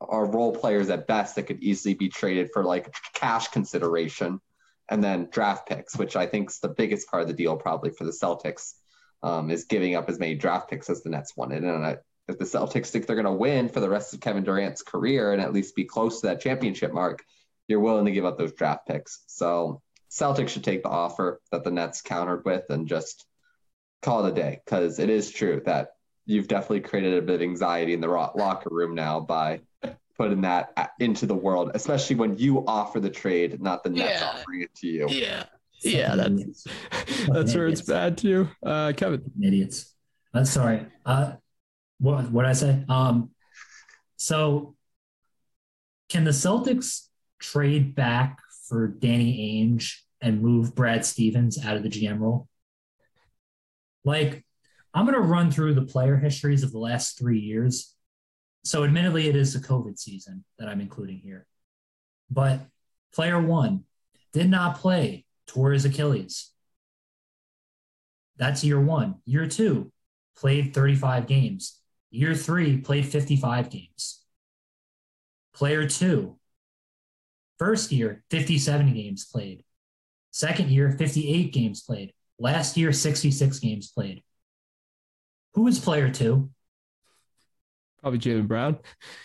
are role players at best that could easily be traded for like cash consideration, and then draft picks, which I think is the biggest part of the deal probably for the Celtics, um, is giving up as many draft picks as the Nets wanted. And I, if the Celtics think they're going to win for the rest of Kevin Durant's career and at least be close to that championship mark, you're willing to give up those draft picks. So Celtics should take the offer that the Nets countered with and just call it a day because it is true that you've definitely created a bit of anxiety in the locker room now by putting that into the world, especially when you offer the trade, not the Nets Yeah. offering it to you. Yeah. Yeah, that's that's where it's bad too. Uh, Kevin. idiots. I'm sorry. Uh, what what I say? Um, so can the Celtics trade back for Danny Ainge and move Brad Stevens out of the GM role? Like, I'm going to run through the player histories of the last three years. So, admittedly, it is the COVID season that I'm including here. But player one did not play, tore his Achilles. That's year one. Year two, played 35 games. Year three, played 55 games. Player two, first year, 57 games played. Second year, 58 games played. Last year, 66 games played. Who is player two? Probably Jaylen Brown.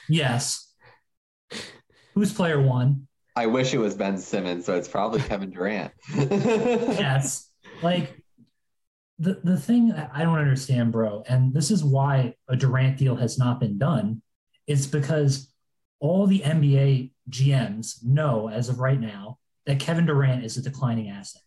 Yes. Who's player one? I wish it was Ben Simmons, so it's probably Kevin Durant. yes. Like the the thing I don't understand, bro, and this is why a Durant deal has not been done, is because all the NBA GMs know as of right now that Kevin Durant is a declining asset.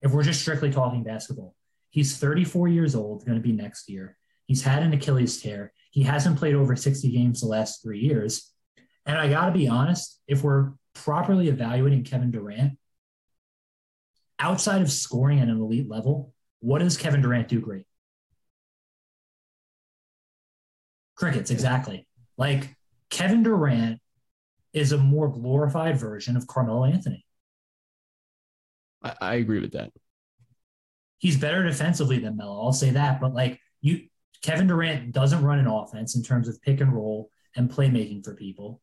If we're just strictly talking basketball, he's 34 years old, going to be next year. He's had an Achilles tear. He hasn't played over 60 games the last three years. And I got to be honest, if we're properly evaluating Kevin Durant, outside of scoring at an elite level, what does Kevin Durant do great? Crickets, exactly. Like Kevin Durant is a more glorified version of Carmelo Anthony. I, I agree with that. He's better defensively than Melo. I'll say that. But like you, Kevin Durant doesn't run an offense in terms of pick and roll and playmaking for people.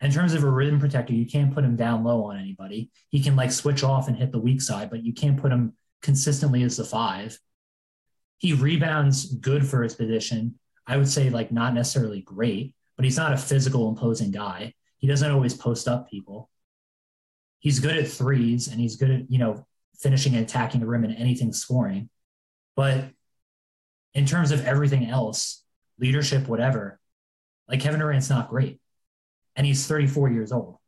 In terms of a rim protector, you can't put him down low on anybody. He can like switch off and hit the weak side, but you can't put him consistently as the five. He rebounds good for his position. I would say like not necessarily great, but he's not a physical imposing guy. He doesn't always post up people. He's good at threes and he's good at, you know, finishing and attacking the rim and anything scoring. But in terms of everything else, leadership, whatever, like Kevin Durant's not great and he's 34 years old.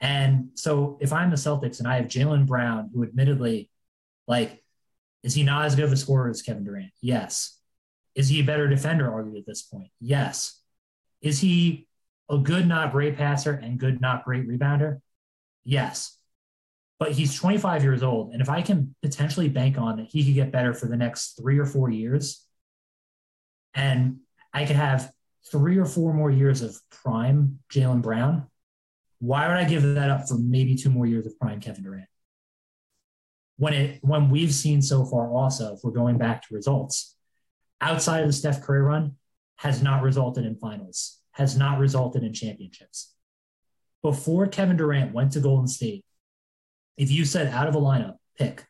And so if I'm the Celtics and I have Jaylen Brown, who admittedly, like, is he not as good of a scorer as Kevin Durant? Yes. Is he a better defender, argued at this point? Yes. Is he a good, not great passer and good, not great rebounder? Yes. But he's 25 years old. And if I can potentially bank on that he could get better for the next three or four years, and I could have three or four more years of prime Jaylen Brown, why would I give that up for maybe two more years of prime Kevin Durant? When it when we've seen so far, also, if we're going back to results, outside of the Steph Curry run, has not resulted in finals, has not resulted in championships. Before Kevin Durant went to Golden State, if you said out of a lineup, pick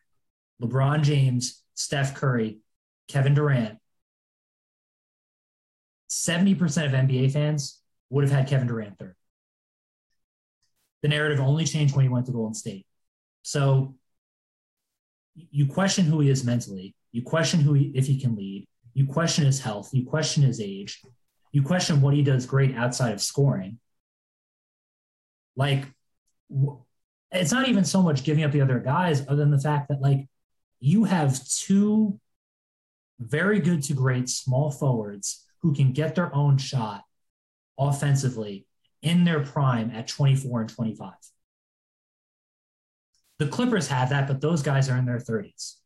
LeBron James, Steph Curry, Kevin Durant, 70% of NBA fans would have had Kevin Durant third. The narrative only changed when he went to Golden State. So you question who he is mentally. You question who he, if he can lead. You question his health. You question his age. You question what he does great outside of scoring. Like, it's not even so much giving up the other guys, other than the fact that like you have two very good to great small forwards who can get their own shot offensively in their prime at 24 and 25. The Clippers have that, but those guys are in their 30s.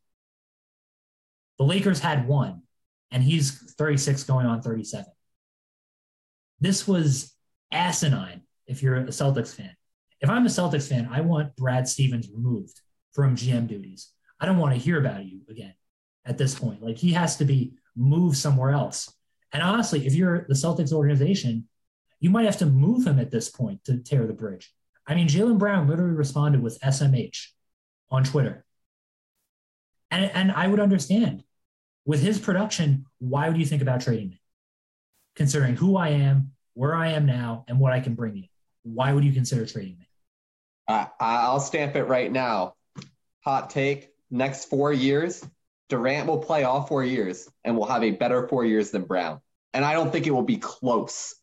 The Lakers had one, and he's 36 going on 37. This was asinine if you're a Celtics fan. If I'm a Celtics fan, I want Brad Stevens removed from GM duties. I don't want to hear about you again at this point. Like he has to be moved somewhere else. And honestly, if you're the Celtics organization, you might have to move him at this point to tear the bridge. I mean, Jaylen Brown literally responded with SMH on Twitter. And, and I would understand with his production, why would you think about trading me? Considering who I am, where I am now, and what I can bring you, why would you consider trading me? Uh, I'll stamp it right now. Hot take next four years, Durant will play all four years and will have a better four years than Brown. And I don't think it will be close.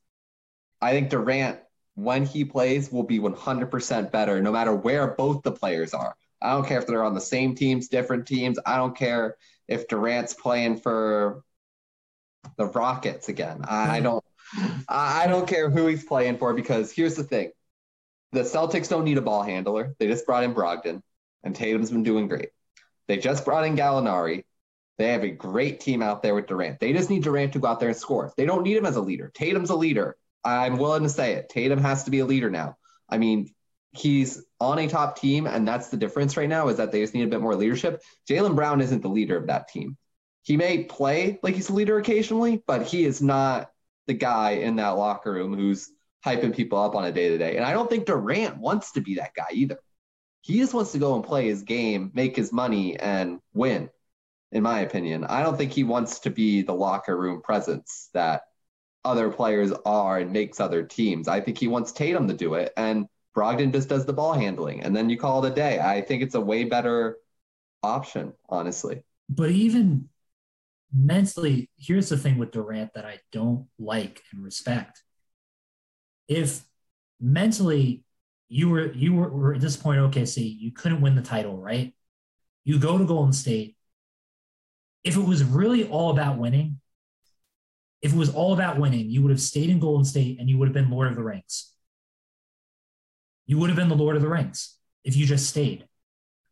I think Durant, when he plays, will be 100% better no matter where both the players are. I don't care if they're on the same teams, different teams. I don't care if Durant's playing for the Rockets again. I, don't I don't care who he's playing for because here's the thing. The Celtics don't need a ball handler. They just brought in Brogdon and Tatum's been doing great. They just brought in Gallinari. They have a great team out there with Durant. They just need Durant to go out there and score. They don't need him as a leader. Tatum's a leader. I'm willing to say it. Tatum has to be a leader now. I mean, he's on a top team, and that's the difference right now is that they just need a bit more leadership. Jaylen Brown isn't the leader of that team. He may play like he's a leader occasionally, but he is not the guy in that locker room who's hyping people up on a day to day. And I don't think Durant wants to be that guy either. He just wants to go and play his game, make his money, and win, in my opinion. I don't think he wants to be the locker room presence that other players are and makes other teams. I think he wants Tatum to do it, and Brogdon just does the ball handling, and then you call it a day. I think it's a way better option, honestly. But even mentally, here's the thing with Durant that I don't like and respect. If mentally you were you were, were at this point OKC, you couldn't win the title, right? You go to Golden State. If it was really all about winning, if it was all about winning, you would have stayed in Golden State and you would have been Lord of the Rings. You would have been the Lord of the Rings if you just stayed.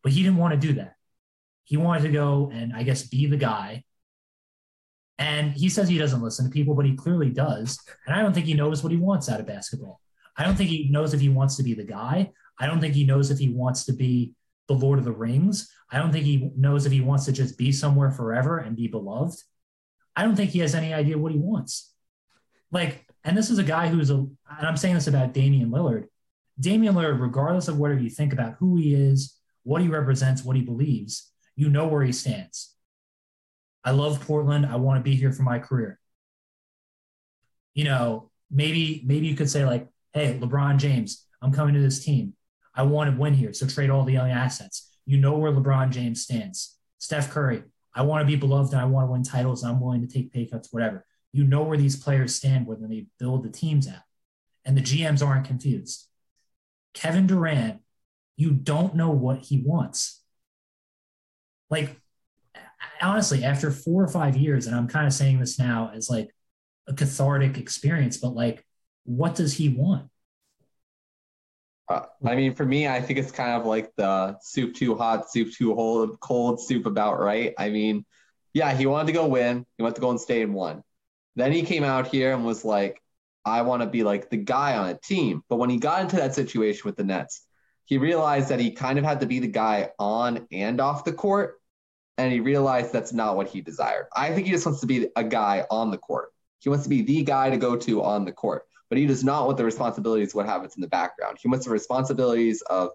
But he didn't want to do that. He wanted to go and I guess be the guy. And he says he doesn't listen to people, but he clearly does. And I don't think he knows what he wants out of basketball. I don't think he knows if he wants to be the guy. I don't think he knows if he wants to be the Lord of the Rings. I don't think he knows if he wants to just be somewhere forever and be beloved. I don't think he has any idea what he wants. Like, and this is a guy who's a, and I'm saying this about Damian Lillard. Damian Lillard, regardless of whatever you think about who he is, what he represents, what he believes, you know where he stands. I love Portland. I want to be here for my career. You know, maybe maybe you could say like, "Hey, LeBron James, I'm coming to this team. I want to win here, so trade all the young assets." You know where LeBron James stands. Steph Curry, I want to be beloved and I want to win titles. I'm willing to take pay cuts, whatever. You know where these players stand when they build the teams at, and the GMs aren't confused. Kevin Durant, you don't know what he wants. Like, honestly, after four or five years, and I'm kind of saying this now as like a cathartic experience, but like, what does he want? Uh, I mean, for me, I think it's kind of like the soup too hot, soup too cold, cold soup about right. I mean, yeah, he wanted to go win. He went to go and stay and won. Then he came out here and was like, I want to be like the guy on a team. But when he got into that situation with the Nets, he realized that he kind of had to be the guy on and off the court. And he realized that's not what he desired. I think he just wants to be a guy on the court. He wants to be the guy to go to on the court but he does not want the responsibilities what happens in the background. He wants the responsibilities of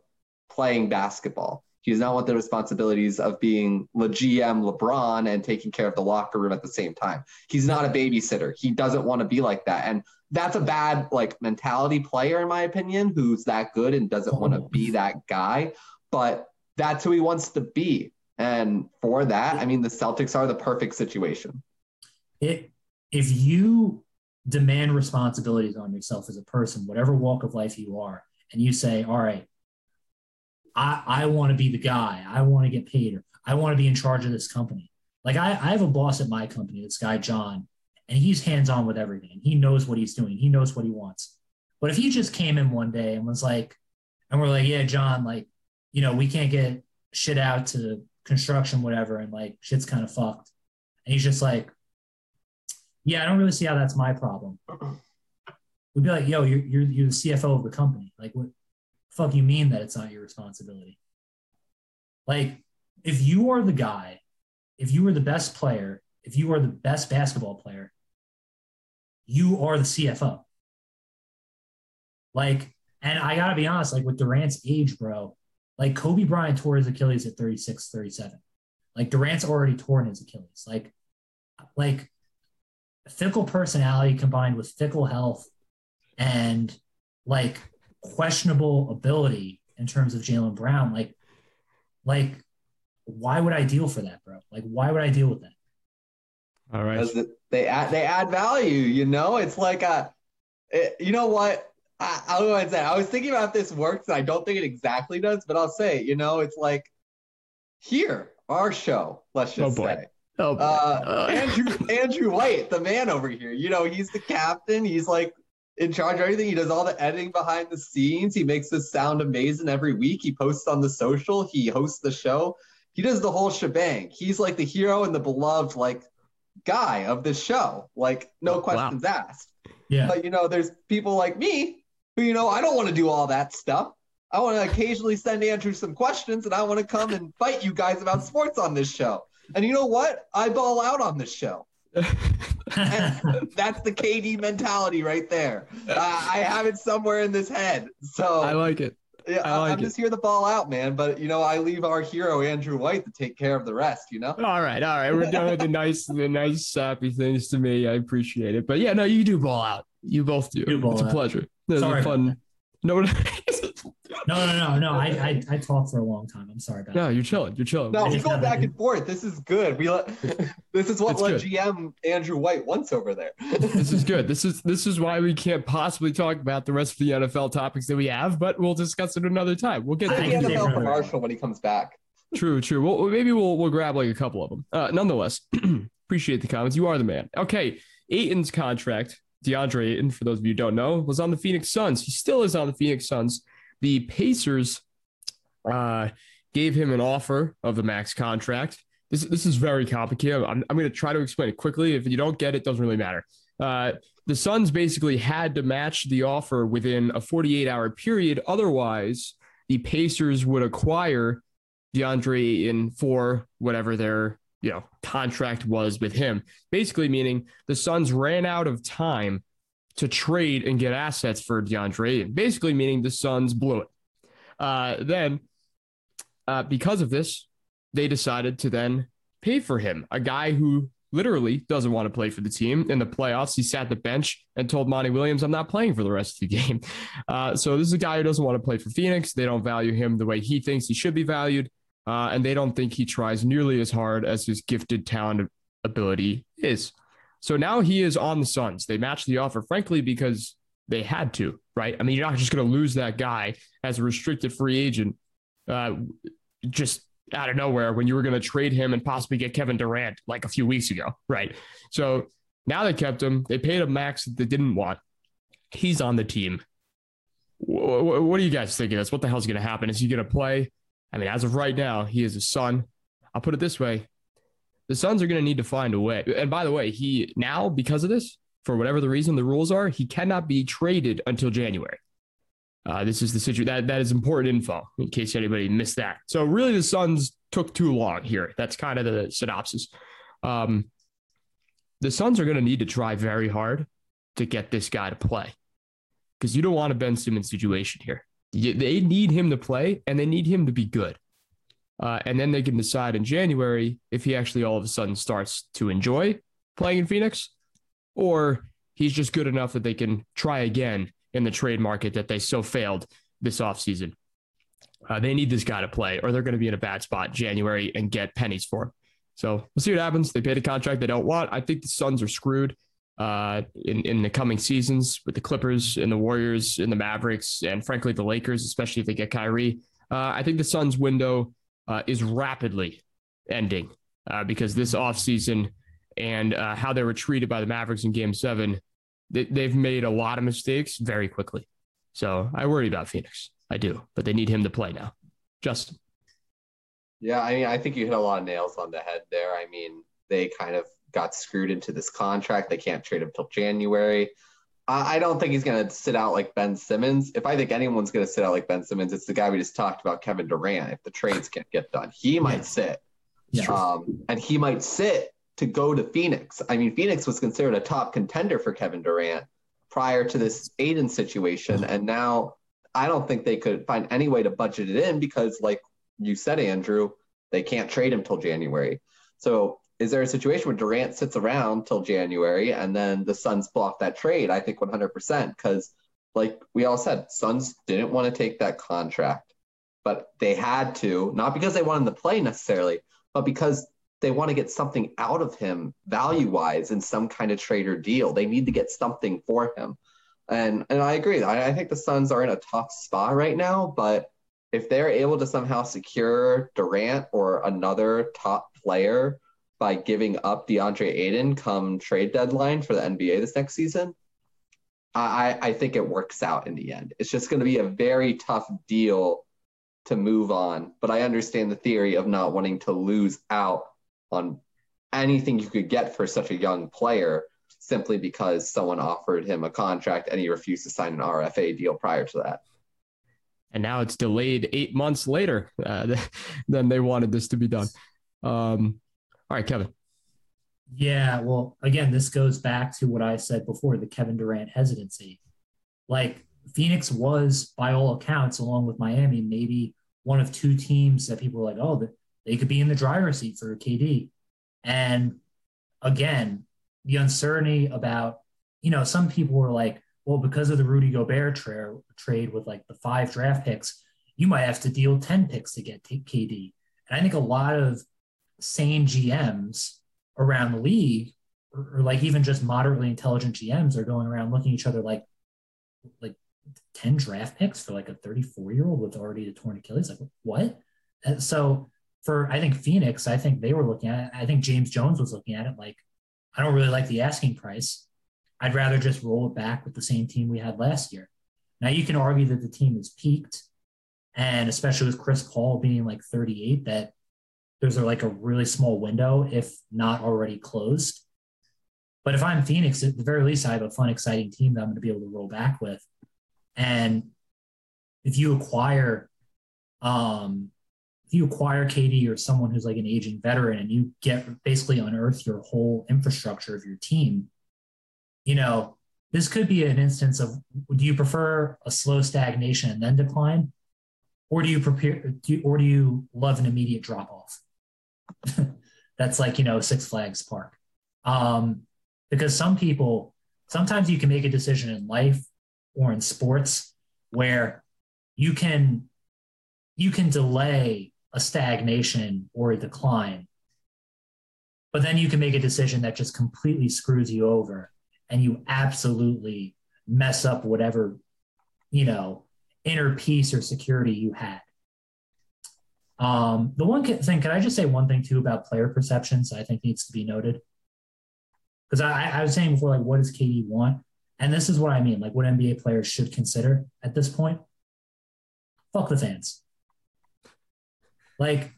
playing basketball. He does not want the responsibilities of being the GM LeBron and taking care of the locker room at the same time. He's not a babysitter. He doesn't want to be like that. And that's a bad like mentality player in my opinion who's that good and doesn't want to be that guy, but that's who he wants to be. And for that, I mean the Celtics are the perfect situation. It if you demand responsibilities on yourself as a person, whatever walk of life you are, and you say, all right, I, I want to be the guy, I want to get paid, or I want to be in charge of this company. Like I, I have a boss at my company, this guy, John, and he's hands on with everything. He knows what he's doing, he knows what he wants. But if he just came in one day and was like, and we're like, yeah, John, like, you know, we can't get shit out to construction, whatever, and like shit's kind of fucked. And he's just like, yeah, I don't really see how that's my problem. Uh-uh. We'd be like, yo, you're, you're, you're the CFO of the company. Like, what fuck you mean that it's not your responsibility? Like, if you are the guy, if you are the best player, if you are the best basketball player, you are the CFO. Like, and I gotta be honest, like with Durant's age, bro, like Kobe Bryant tore his Achilles at 36, 37. Like Durant's already torn his Achilles. Like, like fickle personality combined with fickle health and like questionable ability in terms of Jaylen Brown, like, like, why would I deal for that, bro? Like, why would I deal with that? All right. Because they add they add value. You know, it's like a, it, you know what? I, I was to say. I was thinking about this works, and I don't think it exactly does, but I'll say, you know, it's like here, our show. Let's Oh, just boy. say. Oh. Uh, Uh, Andrew Andrew White, the man over here. You know, he's the captain. He's like in charge of everything. He does all the editing behind the scenes. He makes this sound amazing every week. He posts on the social. He hosts the show. He does the whole shebang. He's like the hero and the beloved like guy of this show. Like no Oh, wow. questions asked. Yeah. But you know, there's people like me who you know I don't want to do all that stuff. I want to occasionally send Andrew some questions, and I want to come and fight you guys about sports on this show. And you know what? I ball out on this show. And that's the KD mentality right there. Uh, I have it somewhere in this head. So I like it. Yeah, I like I'm it. just here to ball out, man. But you know, I leave our hero Andrew White to take care of the rest. You know. All right, all right. We're doing the nice, the nice sappy things to me. I appreciate it. But yeah, no, you do ball out. You both do. Do ball it's a out. pleasure. It's Sorry a fun. No, no, No, no, no, no. I, I, I talked for a long time. I'm sorry about no, that. you're chilling. You're chilling. No, I we go back and forth. This is good. We let. this is what It's let. GM Andrew White wants over there. This is good. This is this is why we can't possibly talk about the rest of the NFL topics that we have, but we'll discuss it another time. We'll get to the can it. take NFL another- commercial when he comes back. True, true. Well, maybe we'll we'll grab like a couple of them. Uh, nonetheless, appreciate the comments. You are the man. Okay, Ayton's contract, DeAndre Ayton, for those of you who don't know, was on the Phoenix Suns. He still is on the Phoenix Suns. The Pacers uh, gave him an offer of the max contract. This this is very complicated. I'm I'm going to try to explain it quickly. If you don't get it, doesn't really matter. Uh, the Suns basically had to match the offer within a 48 hour period. Otherwise, the Pacers would acquire DeAndre Ayton for whatever their you know contract was with him. Basically, meaning the Suns ran out of time to trade and get assets for DeAndre Basically, meaning the Suns blew it. Uh, then, uh, because of this, they decided to then pay for him, a guy who literally doesn't want to play for the team in the playoffs. He sat the bench and told Monty Williams, "I'm not playing for the rest of the game." Uh, so this is a guy who doesn't want to play for Phoenix. They don't value him the way he thinks he should be valued, uh, and they don't think he tries nearly as hard as his gifted talent ability is. So now he is on the Suns. They matched the offer, frankly, because they had to, right? I mean, you're not just going to lose that guy as a restricted free agent, uh, just out of nowhere when you were going to trade him and possibly get Kevin Durant like a few weeks ago, right? So now they kept him. They paid a max that they didn't want. He's on the team. Wh- wh- What do you guys think of this? What the hell's going to happen? Is he going to play? I mean, as of right now, he is a Sun. I'll put it this way: the Suns are going to need to find a way. And by the way, he now because of this, for whatever the reason the rules are, he cannot be traded until January. Uh, this is the situation that that is important info in case anybody missed that. So really, the Suns took too long here. That's kind of the synopsis. Um, the Suns are going to need to try very hard to get this guy to play because you don't want a Ben Simmons situation here. They need him to play and they need him to be good. Uh, and then they can decide in January if he actually all of a sudden starts to enjoy playing in Phoenix or he's just good enough that they can try again in the trade market that they so failed this offseason. Uh, they need this guy to play or they're going to be in a bad spot January and get pennies for him. So we'll see what happens. They paid a contract they don't want. I think the Suns are screwed uh, in, in the coming seasons with the Clippers and the Warriors and the Mavericks and frankly the Lakers, especially if they get Kyrie. Uh, I think the Suns window uh, is rapidly ending uh, because this offseason and uh, how they were treated by the Mavericks in game seven, they, they've made a lot of mistakes very quickly. So I worry about Phoenix. I do, but they need him to play now. Justin. Yeah, I mean, I think you hit a lot of nails on the head there. I mean, they kind of got screwed into this contract. They can't trade him till January. I I don't think he's going to sit out like Ben Simmons. If I think anyone's going to sit out like Ben Simmons, it's the guy we just talked about, Kevin Durant. If the trades can't get done, he might Yeah. sit. Yeah. Um, and he might sit to go to Phoenix. I mean, Phoenix was considered a top contender for Kevin Durant prior to this Ayton situation. And now I don't think they could find any way to budget it in because, like you said, Andrew, they can't trade him till January. So is there a situation where Durant sits around till January and then the Suns block that trade? I think 100% because, like we all said, Suns didn't want to take that contract, but they had to, not because they wanted to play necessarily, but because they want to get something out of him value wise in some kind of trade or deal. They need to get something for him. And and I agree. I, I think the Suns are in a tough spot right now, but if they're able to somehow secure Durant or another top player by giving up DeAndre Ayton come trade deadline for the NBA this next season, I, I think it works out in the end. It's just going to be a very tough deal to move on. But I understand the theory of not wanting to lose out on anything you could get for such a young player simply because someone offered him a contract and he refused to sign an RFA deal prior to that. and now it's delayed eight months later uh, than they wanted this to be done. Um, all right, Kevin. Yeah, well, again, this goes back to what I said before the Kevin Durant hesitancy. Like, Phoenix was, by all accounts, along with Miami, maybe one of two teams that people were like, oh, they could be in the driver's seat for KD. And again, the uncertainty about, you know, some people were like, well, because of the Rudy Gobert tra- trade with like the five draft picks, you might have to deal 10 picks to get KD. And I think a lot of sane GMs around the league, or, or like even just moderately intelligent GMs, are going around looking at each other like, like 10 draft picks for like a 34 year old with already a torn Achilles. Like, what? And so for, I think Phoenix, I think they were looking at it. I think James Jones was looking at it like, I don't really like the asking price. I'd rather just roll it back with the same team we had last year. Now you can argue that the team is peaked, and especially with Chris Paul being like 38, that there's a, like a really small window, if not already closed. But if I'm Phoenix, at the very least, I have a fun, exciting team that I'm going to be able to roll back with. And if you acquire, um, if you acquire KD or someone who's like an aging veteran and you get basically unearth your whole infrastructure of your team, you know, this could be an instance of do you prefer a slow stagnation and then decline? Or do you prepare do you, or do you love an immediate drop off? That's like, you know, Six Flags Park. Um, because some people sometimes you can make a decision in life or in sports where you can you can delay a stagnation or a decline but then you can make a decision that just completely screws you over and you absolutely mess up whatever you know inner peace or security you had um, the one thing can i just say one thing too about player perceptions i think needs to be noted because I, I was saying before like what does KD want and this is what I mean, like what NBA players should consider at this point. Fuck the fans. Like,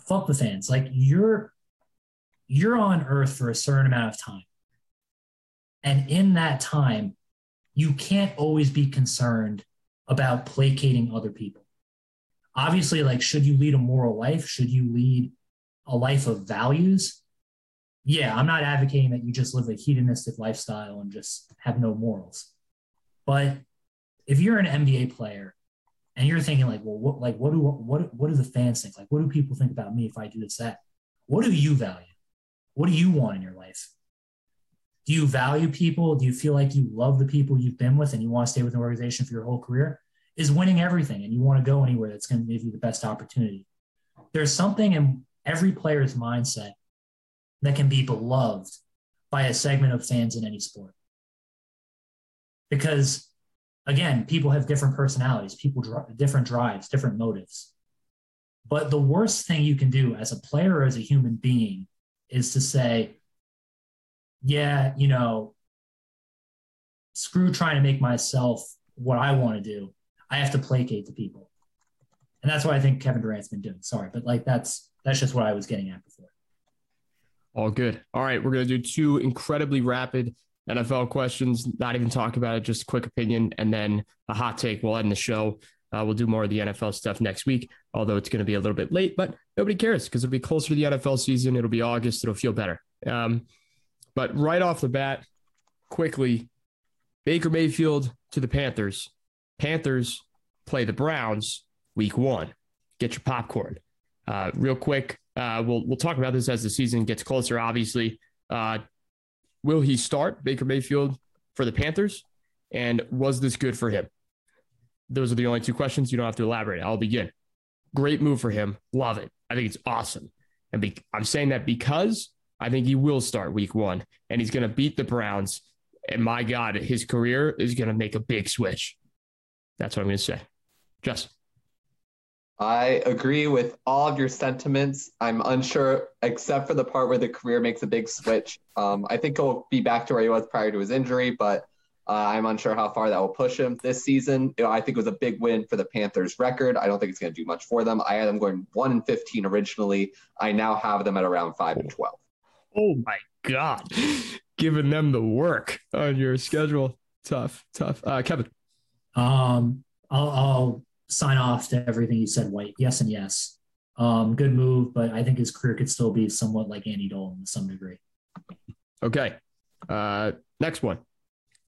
fuck the fans. Like you're you're on earth for a certain amount of time. And in that time, you can't always be concerned about placating other people. Obviously, like, should you lead a moral life? Should you lead a life of values? yeah, I'm not advocating that you just live a hedonistic lifestyle and just have no morals. But if you're an NBA player and you're thinking like, well, what like what do what what do the fans think? Like, what do people think about me if I do this that? What do you value? What do you want in your life? Do you value people? Do you feel like you love the people you've been with and you want to stay with an organization for your whole career? Is winning everything and you want to go anywhere that's going to give you the best opportunity. There's something in every player's mindset that can be beloved by a segment of fans in any sport. Because again, people have different personalities, people different drives, different motives. But the worst thing you can do as a player or as a human being is to say, yeah, you know, screw trying to make myself what I want to do. I have to placate the people. And that's what I think Kevin Durant's been doing. Sorry, but like that's that's just what I was getting at before. All good. All right, we're going to do two incredibly rapid NFL questions, not even talk about it, just a quick opinion, and then a hot take. We'll end the show. Uh, we'll do more of the NFL stuff next week, although it's going to be a little bit late, but nobody cares because it'll be closer to the NFL season. It'll be August. It'll feel better. Um, but right off the bat, quickly, Baker Mayfield to the Panthers. Panthers play the Browns week one. Get your popcorn. Uh, real quick, uh, we'll we'll talk about this as the season gets closer. Obviously, uh, will he start Baker Mayfield for the Panthers? And was this good for him? Those are the only two questions. You don't have to elaborate. I'll begin. Great move for him. Love it. I think it's awesome. And be- I'm saying that because I think he will start week one and he's going to beat the Browns. And my God, his career is going to make a big switch. That's what I'm going to say. Jess. I agree with all of your sentiments. I'm unsure, except for the part where the career makes a big switch. Um, I think he'll be back to where he was prior to his injury, but uh, I'm unsure how far that will push him this season. You know, I think it was a big win for the Panthers' record. I don't think it's going to do much for them. I had them going one and 15 originally. I now have them at around five and 12. Oh my God, giving them the work on your schedule. Tough, tough. Uh, Kevin. Um, I'll, I'll sign off to everything you said, White. Yes and yes. Um, good move, but I think his career could still be somewhat like Andy Dalton to some degree. Okay. Uh, next one.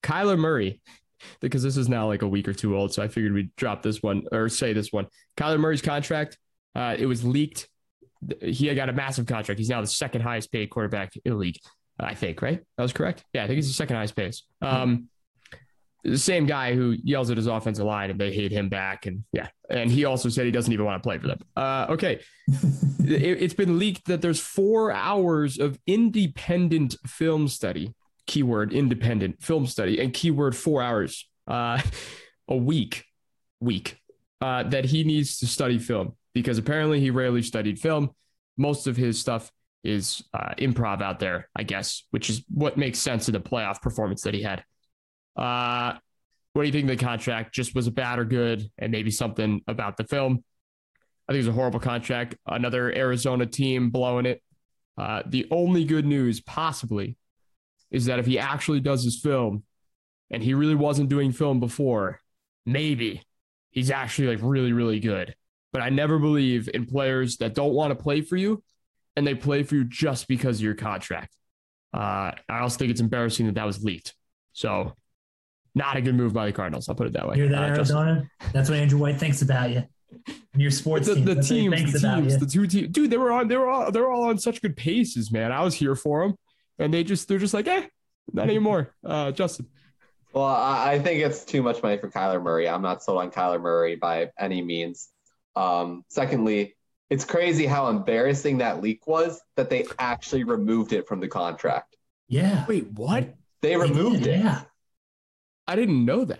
Kyler Murray because this is now like a week or two old. So I figured we'd drop this one or say this one. Kyler Murray's contract, uh, it was leaked. He got a massive contract. He's now the second highest paid quarterback in the league, I think, right? That was correct. Yeah, I think he's the second highest paid. Um, the same guy who yells at his offensive line and they hate him back. And yeah, and he also said he doesn't even want to play for them. Uh, okay. it, it's been leaked that there's four hours of independent film study, keyword independent film study, and keyword four hours uh, a week, week uh, that he needs to study film because apparently he rarely studied film. Most of his stuff is uh, improv out there, I guess, which is what makes sense of the playoff performance that he had. Uh, what do you think the contract? Just was it bad or good? And maybe something about the film. I think it's a horrible contract. Another Arizona team blowing it. Uh, the only good news, possibly, is that if he actually does his film and he really wasn't doing film before, maybe he's actually like really, really good. But I never believe in players that don't want to play for you and they play for you just because of your contract. Uh, I also think it's embarrassing that that was leaked. So not a good move by the Cardinals. I'll put it that way. You're that uh, Arizona. That's what Andrew White thinks about you. And your sports the, team. The teams, the teams, the two teams. Dude, they were on. They were all. They're all on such good paces, man. I was here for them, and they just. They're just like, eh, not anymore. Uh, Justin. Well, I think it's too much money for Kyler Murray. I'm not sold on Kyler Murray by any means. Um, secondly, it's crazy how embarrassing that leak was that they actually removed it from the contract. Yeah. Wait, what? They removed did, it. Yeah. I didn't know that.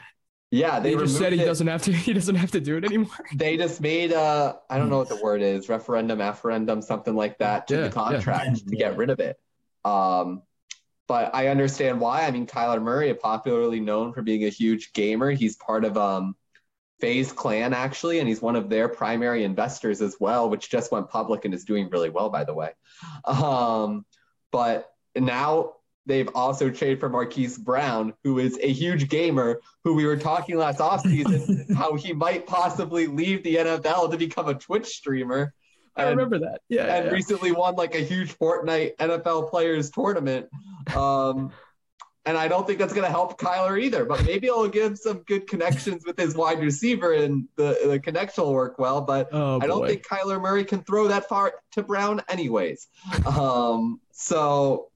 Yeah, they, They just said he it. doesn't have to. He doesn't have to do it anymore. They just made uh I don't know what the word is, referendum, afferendum, something like that to Yeah, the yeah. contract to get rid of it. Um but I understand why. I mean Kyler Murray, popularly known for being a huge gamer. He's part of um FaZe Clan actually, and he's one of their primary investors as well, which just went public and is doing really well, by the way. Um, but now they've also traded for Marquise Brown, who is a huge gamer, who we were talking last offseason how he might possibly leave the NFL to become a Twitch streamer. I remember that. Yeah. and yeah. recently won like a huge Fortnite NFL players tournament. Um, and I don't think that's going to help Kyler either, but maybe it'll give some good connections with his wide receiver and the, the connection will work well. But oh, I don't think Kyler Murray can throw that far to Brown anyways. Um, so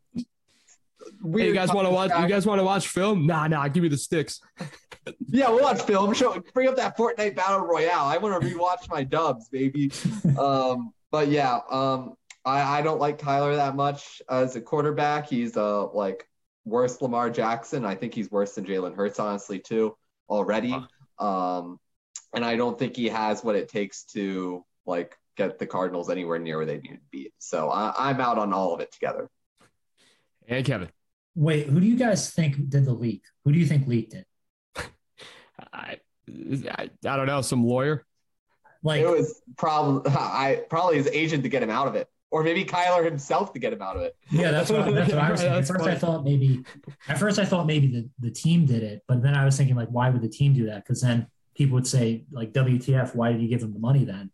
Hey, you guys want to watch? You guys want to watch film? Nah, nah. Give me the sticks. Yeah, we'll watch film. Show bring up that Fortnite Battle Royale. I want to rewatch my dubs, baby. Um, but yeah, um, I, I don't like Kyler that much as a quarterback. He's uh like worse Lamar Jackson. I think he's worse than Jalen Hurts, honestly, too, already. Um, and I don't think he has what it takes to like get the Cardinals anywhere near where they need to be. So I, I'm out on all of it together. And Kevin. Wait, who do you guys think did the leak? Who do you think leaked it? I, I, I don't know. Some lawyer. Like, It was probably I probably his agent to get him out of it, or maybe Kyler himself to get him out of it. yeah, that's what, that's what I was thinking. At first, funny. I thought maybe, at first, I thought maybe the, the team did it, but then I was thinking, like, why would the team do that? Because then people would say, like, WTF, why did you give him the money then?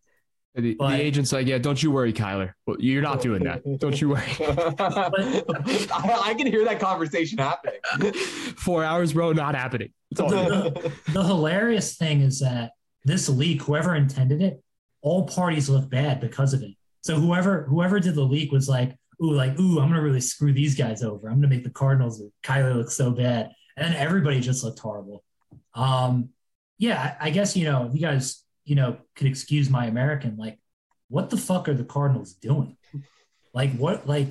The, But- the agent's like, yeah, don't you worry, Kyler. You're not doing that. Don't you worry. I, I can hear that conversation happening. Four hours, bro, not happening. It's all good. The hilarious thing is that this leak, whoever intended it, all parties look bad because of it. So whoever whoever did the leak was like, ooh, like, ooh, I'm gonna really screw these guys over. I'm gonna make the Cardinals or Kyler look so bad. And then everybody just looked horrible. Um, yeah, I I guess you know, if you guys, you know, could excuse my American, like, what the fuck are the Cardinals doing? Like what like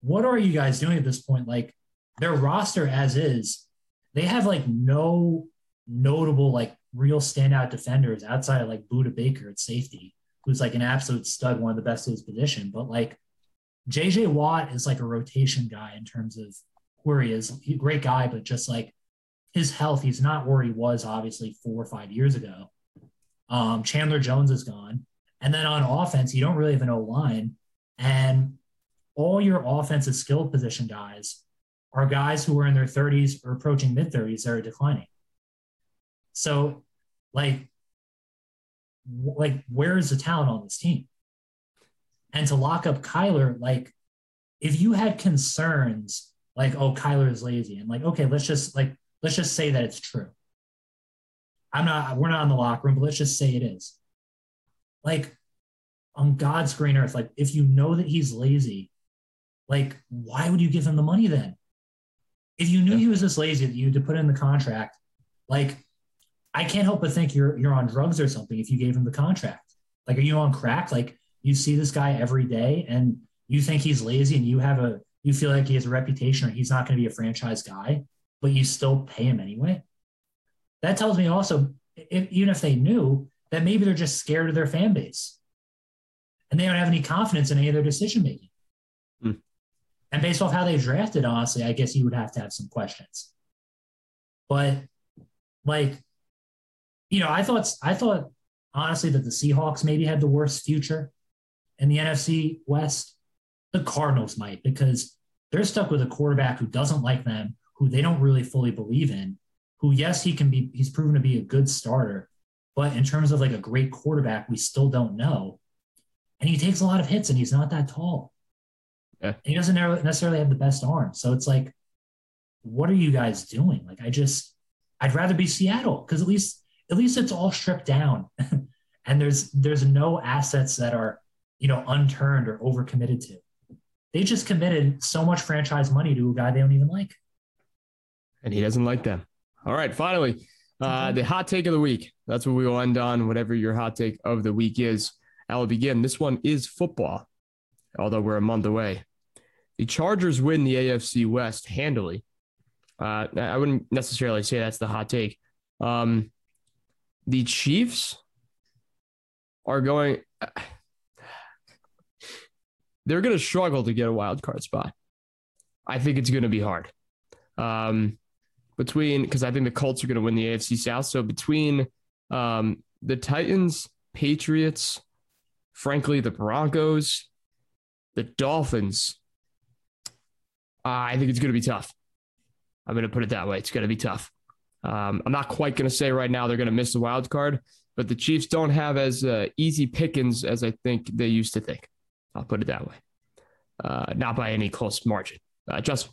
what are you guys doing at this point? Like their roster as is, they have like no notable like real standout defenders outside of like Budda Baker at safety, who's like an absolute stud, one of the best of his position. But like JJ Watt is like a rotation guy in terms of where he is. He's a great guy, but just like his health, he's not where he was obviously four or five years ago. Um, Chandler Jones is gone. And then on offense, you don't really have an O line. And all your offensive skill position guys are guys who are in their 30s or approaching mid 30s that are declining. So, like, like where is the talent on this team? And to lock up Kyler, like, if you had concerns, like, oh, Kyler is lazy, and like, okay, let's just like let's just say that it's true. I'm not, we're not in the locker room, but let's just say it is. Like, on God's green earth, like, if you know that he's lazy, like, why would you give him the money then? If you knew he was this lazy that you had to put in the contract, like, I can't help but think you're you're on drugs or something if you gave him the contract. Like, are you on crack? Like, you see this guy every day and you think he's lazy and you have a you feel like he has a reputation or he's not going to be a franchise guy, but you still pay him anyway. That tells me also, if, even if they knew, that maybe they're just scared of their fan base and they don't have any confidence in any of their decision making. Hmm. And based off how they drafted, honestly, I guess you would have to have some questions. But like, you know, I thought I thought honestly that the Seahawks maybe had the worst future in the NFC West. The Cardinals might because they're stuck with a quarterback who doesn't like them, who they don't really fully believe in, who yes, he can be he's proven to be a good starter, but in terms of like a great quarterback, we still don't know. And he takes a lot of hits and he's not that tall. Yeah. He doesn't necessarily have the best arm. So it's like, what are you guys doing? Like, I just, I'd rather be Seattle because at least, at least it's all stripped down, and there's there's no assets that are, you know, unturned or overcommitted to. They just committed so much franchise money to a guy they don't even like. And he doesn't like them. All right, finally, uh, the hot take of the week. That's what we will end on, whatever your hot take of the week is. I will begin. This one is football, although we're a month away. The Chargers win the AFC West handily. Uh, I wouldn't necessarily say that's the hot take. Um, the Chiefs are going, they're going to struggle to get a wild card spot. I think it's going to be hard. Um, between, because I think the Colts are going to win the AFC South. So between um, the Titans, Patriots, frankly, the Broncos, the Dolphins, uh, I think it's going to be tough. I'm going to put it that way. It's going to be tough. Um, I'm not quite going to say right now they're going to miss the wild card, but the Chiefs don't have as uh, easy pickings as I think they used to think. I'll put it that way. Uh, not by any close margin. Uh, Justin.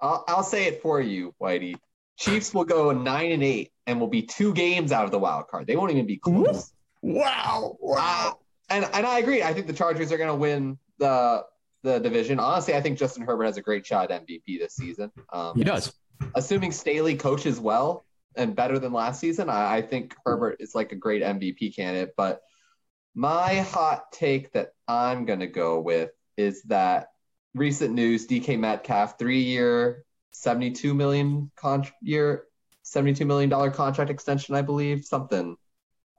I'll, I'll say it for you, Whitey. Chiefs will go nine and eight and will be two games out of the wild card. They won't even be close. Wow. Uh, and and I agree. I think the Chargers are going to win the the division. Honestly, I think Justin Herbert has a great shot at MVP this season. Um, He does. assuming Staley coaches well and better than last season, I, I think Herbert is like a great MVP candidate. But my hot take that I'm going to go with is that recent news DK Metcalf, three year, 72 million con- year, $72 million contract extension, I believe, something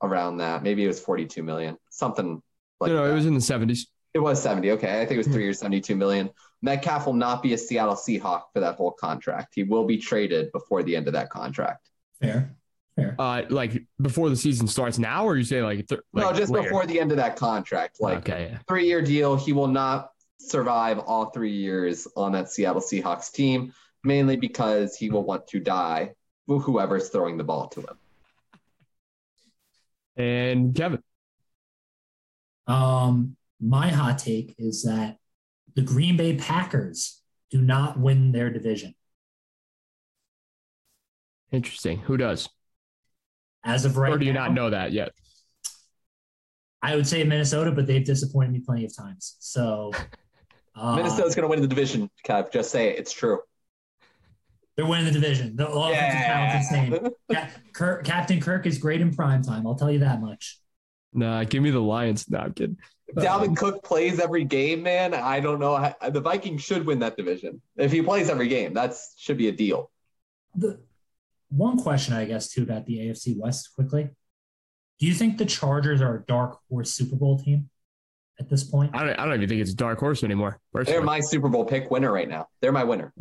around that. Maybe it was 42 million, something like no, no, that. it was in the 70s. It was 70. Okay. I think it was three years, 72 million. Metcalf will not be a Seattle Seahawk for that whole contract. He will be traded before the end of that contract. Fair, fair. Uh, like before the season starts now, or you say like, th- no, just later? before the end of that contract. Like okay, yeah. three year deal. He will not survive all three years on that Seattle Seahawks team, mainly because he will want to die with whoever's throwing the ball to him. And Kevin. Um, my hot take is that the Green Bay Packers do not win their division. Interesting. Who does? As of right or do you now, not know that yet? I would say Minnesota, but they've disappointed me plenty of times. So uh, Minnesota's going to win the division, Kev. Just say it. It's true. They're winning the division. The offensive talent is insane. Ca- Kirk, Captain Kirk is great in prime time. I'll tell you that much. Nah, give me the Lions. No, I'm kidding. Dalvin Cook plays every game, man. I don't know. How, the Vikings should win that division if he plays every game. That should be a deal. The one question, I guess, too, about the AFC West quickly. Do you think the Chargers are a dark horse Super Bowl team at this point? I don't. I don't even think it's a dark horse anymore. Personally. They're my Super Bowl pick winner right now. They're my winner.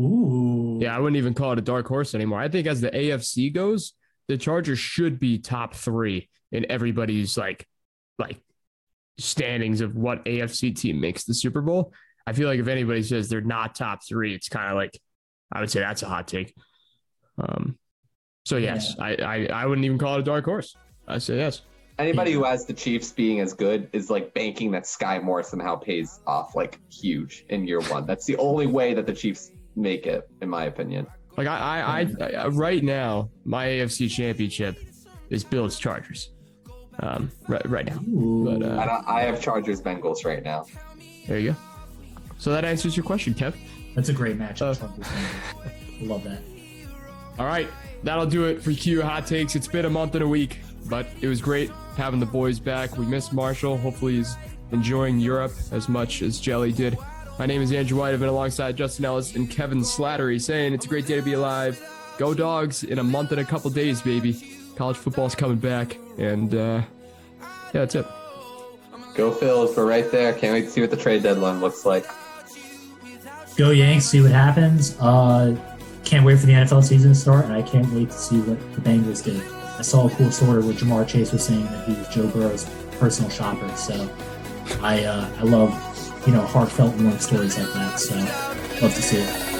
Ooh. Yeah, I wouldn't even call it a dark horse anymore. I think as the AFC goes, the Chargers should be top three in everybody's like, like standings of what AFC team makes the Super Bowl. I feel like if anybody says they're not top three, it's kind of like I would say that's a hot take. Um, so yes, I, I I wouldn't even call it a dark horse. I say yes. Anybody Yeah. who has the Chiefs being as good is like banking that Skyy Moore somehow pays off like huge in year one. That's the only way that the Chiefs make it, in my opinion. Like I, I, I, I right now, my AFC Championship is Bills Chargers. Um, right, right now. But uh, I, I have Chargers Bengals right now. there you go. So that answers your question, Kev. That's a great match. Uh, love that. All right, that'll do it for Q Hot Takes. It's been a month and a week, but it was great having the boys back. We missed Marshall. Hopefully, he's enjoying Europe as much as Jelly did. My name is Andrew White. I've been alongside Justin Ellis and Kevin Slattery saying it's a great day to be alive. Go dogs in a month and a couple days, baby. College football's coming back, and uh, yeah, that's it. Go Phils, we're right there. Can't wait to see what the trade deadline looks like. Go Yanks, see what happens. Uh, can't wait for the NFL season to start, and I can't wait to see what the Bengals did. I saw a cool story where Ja'Marr Chase was saying that he was Joe Burrow's personal shopper. So I uh, I love you know heartfelt warm stories like that. So love to see it.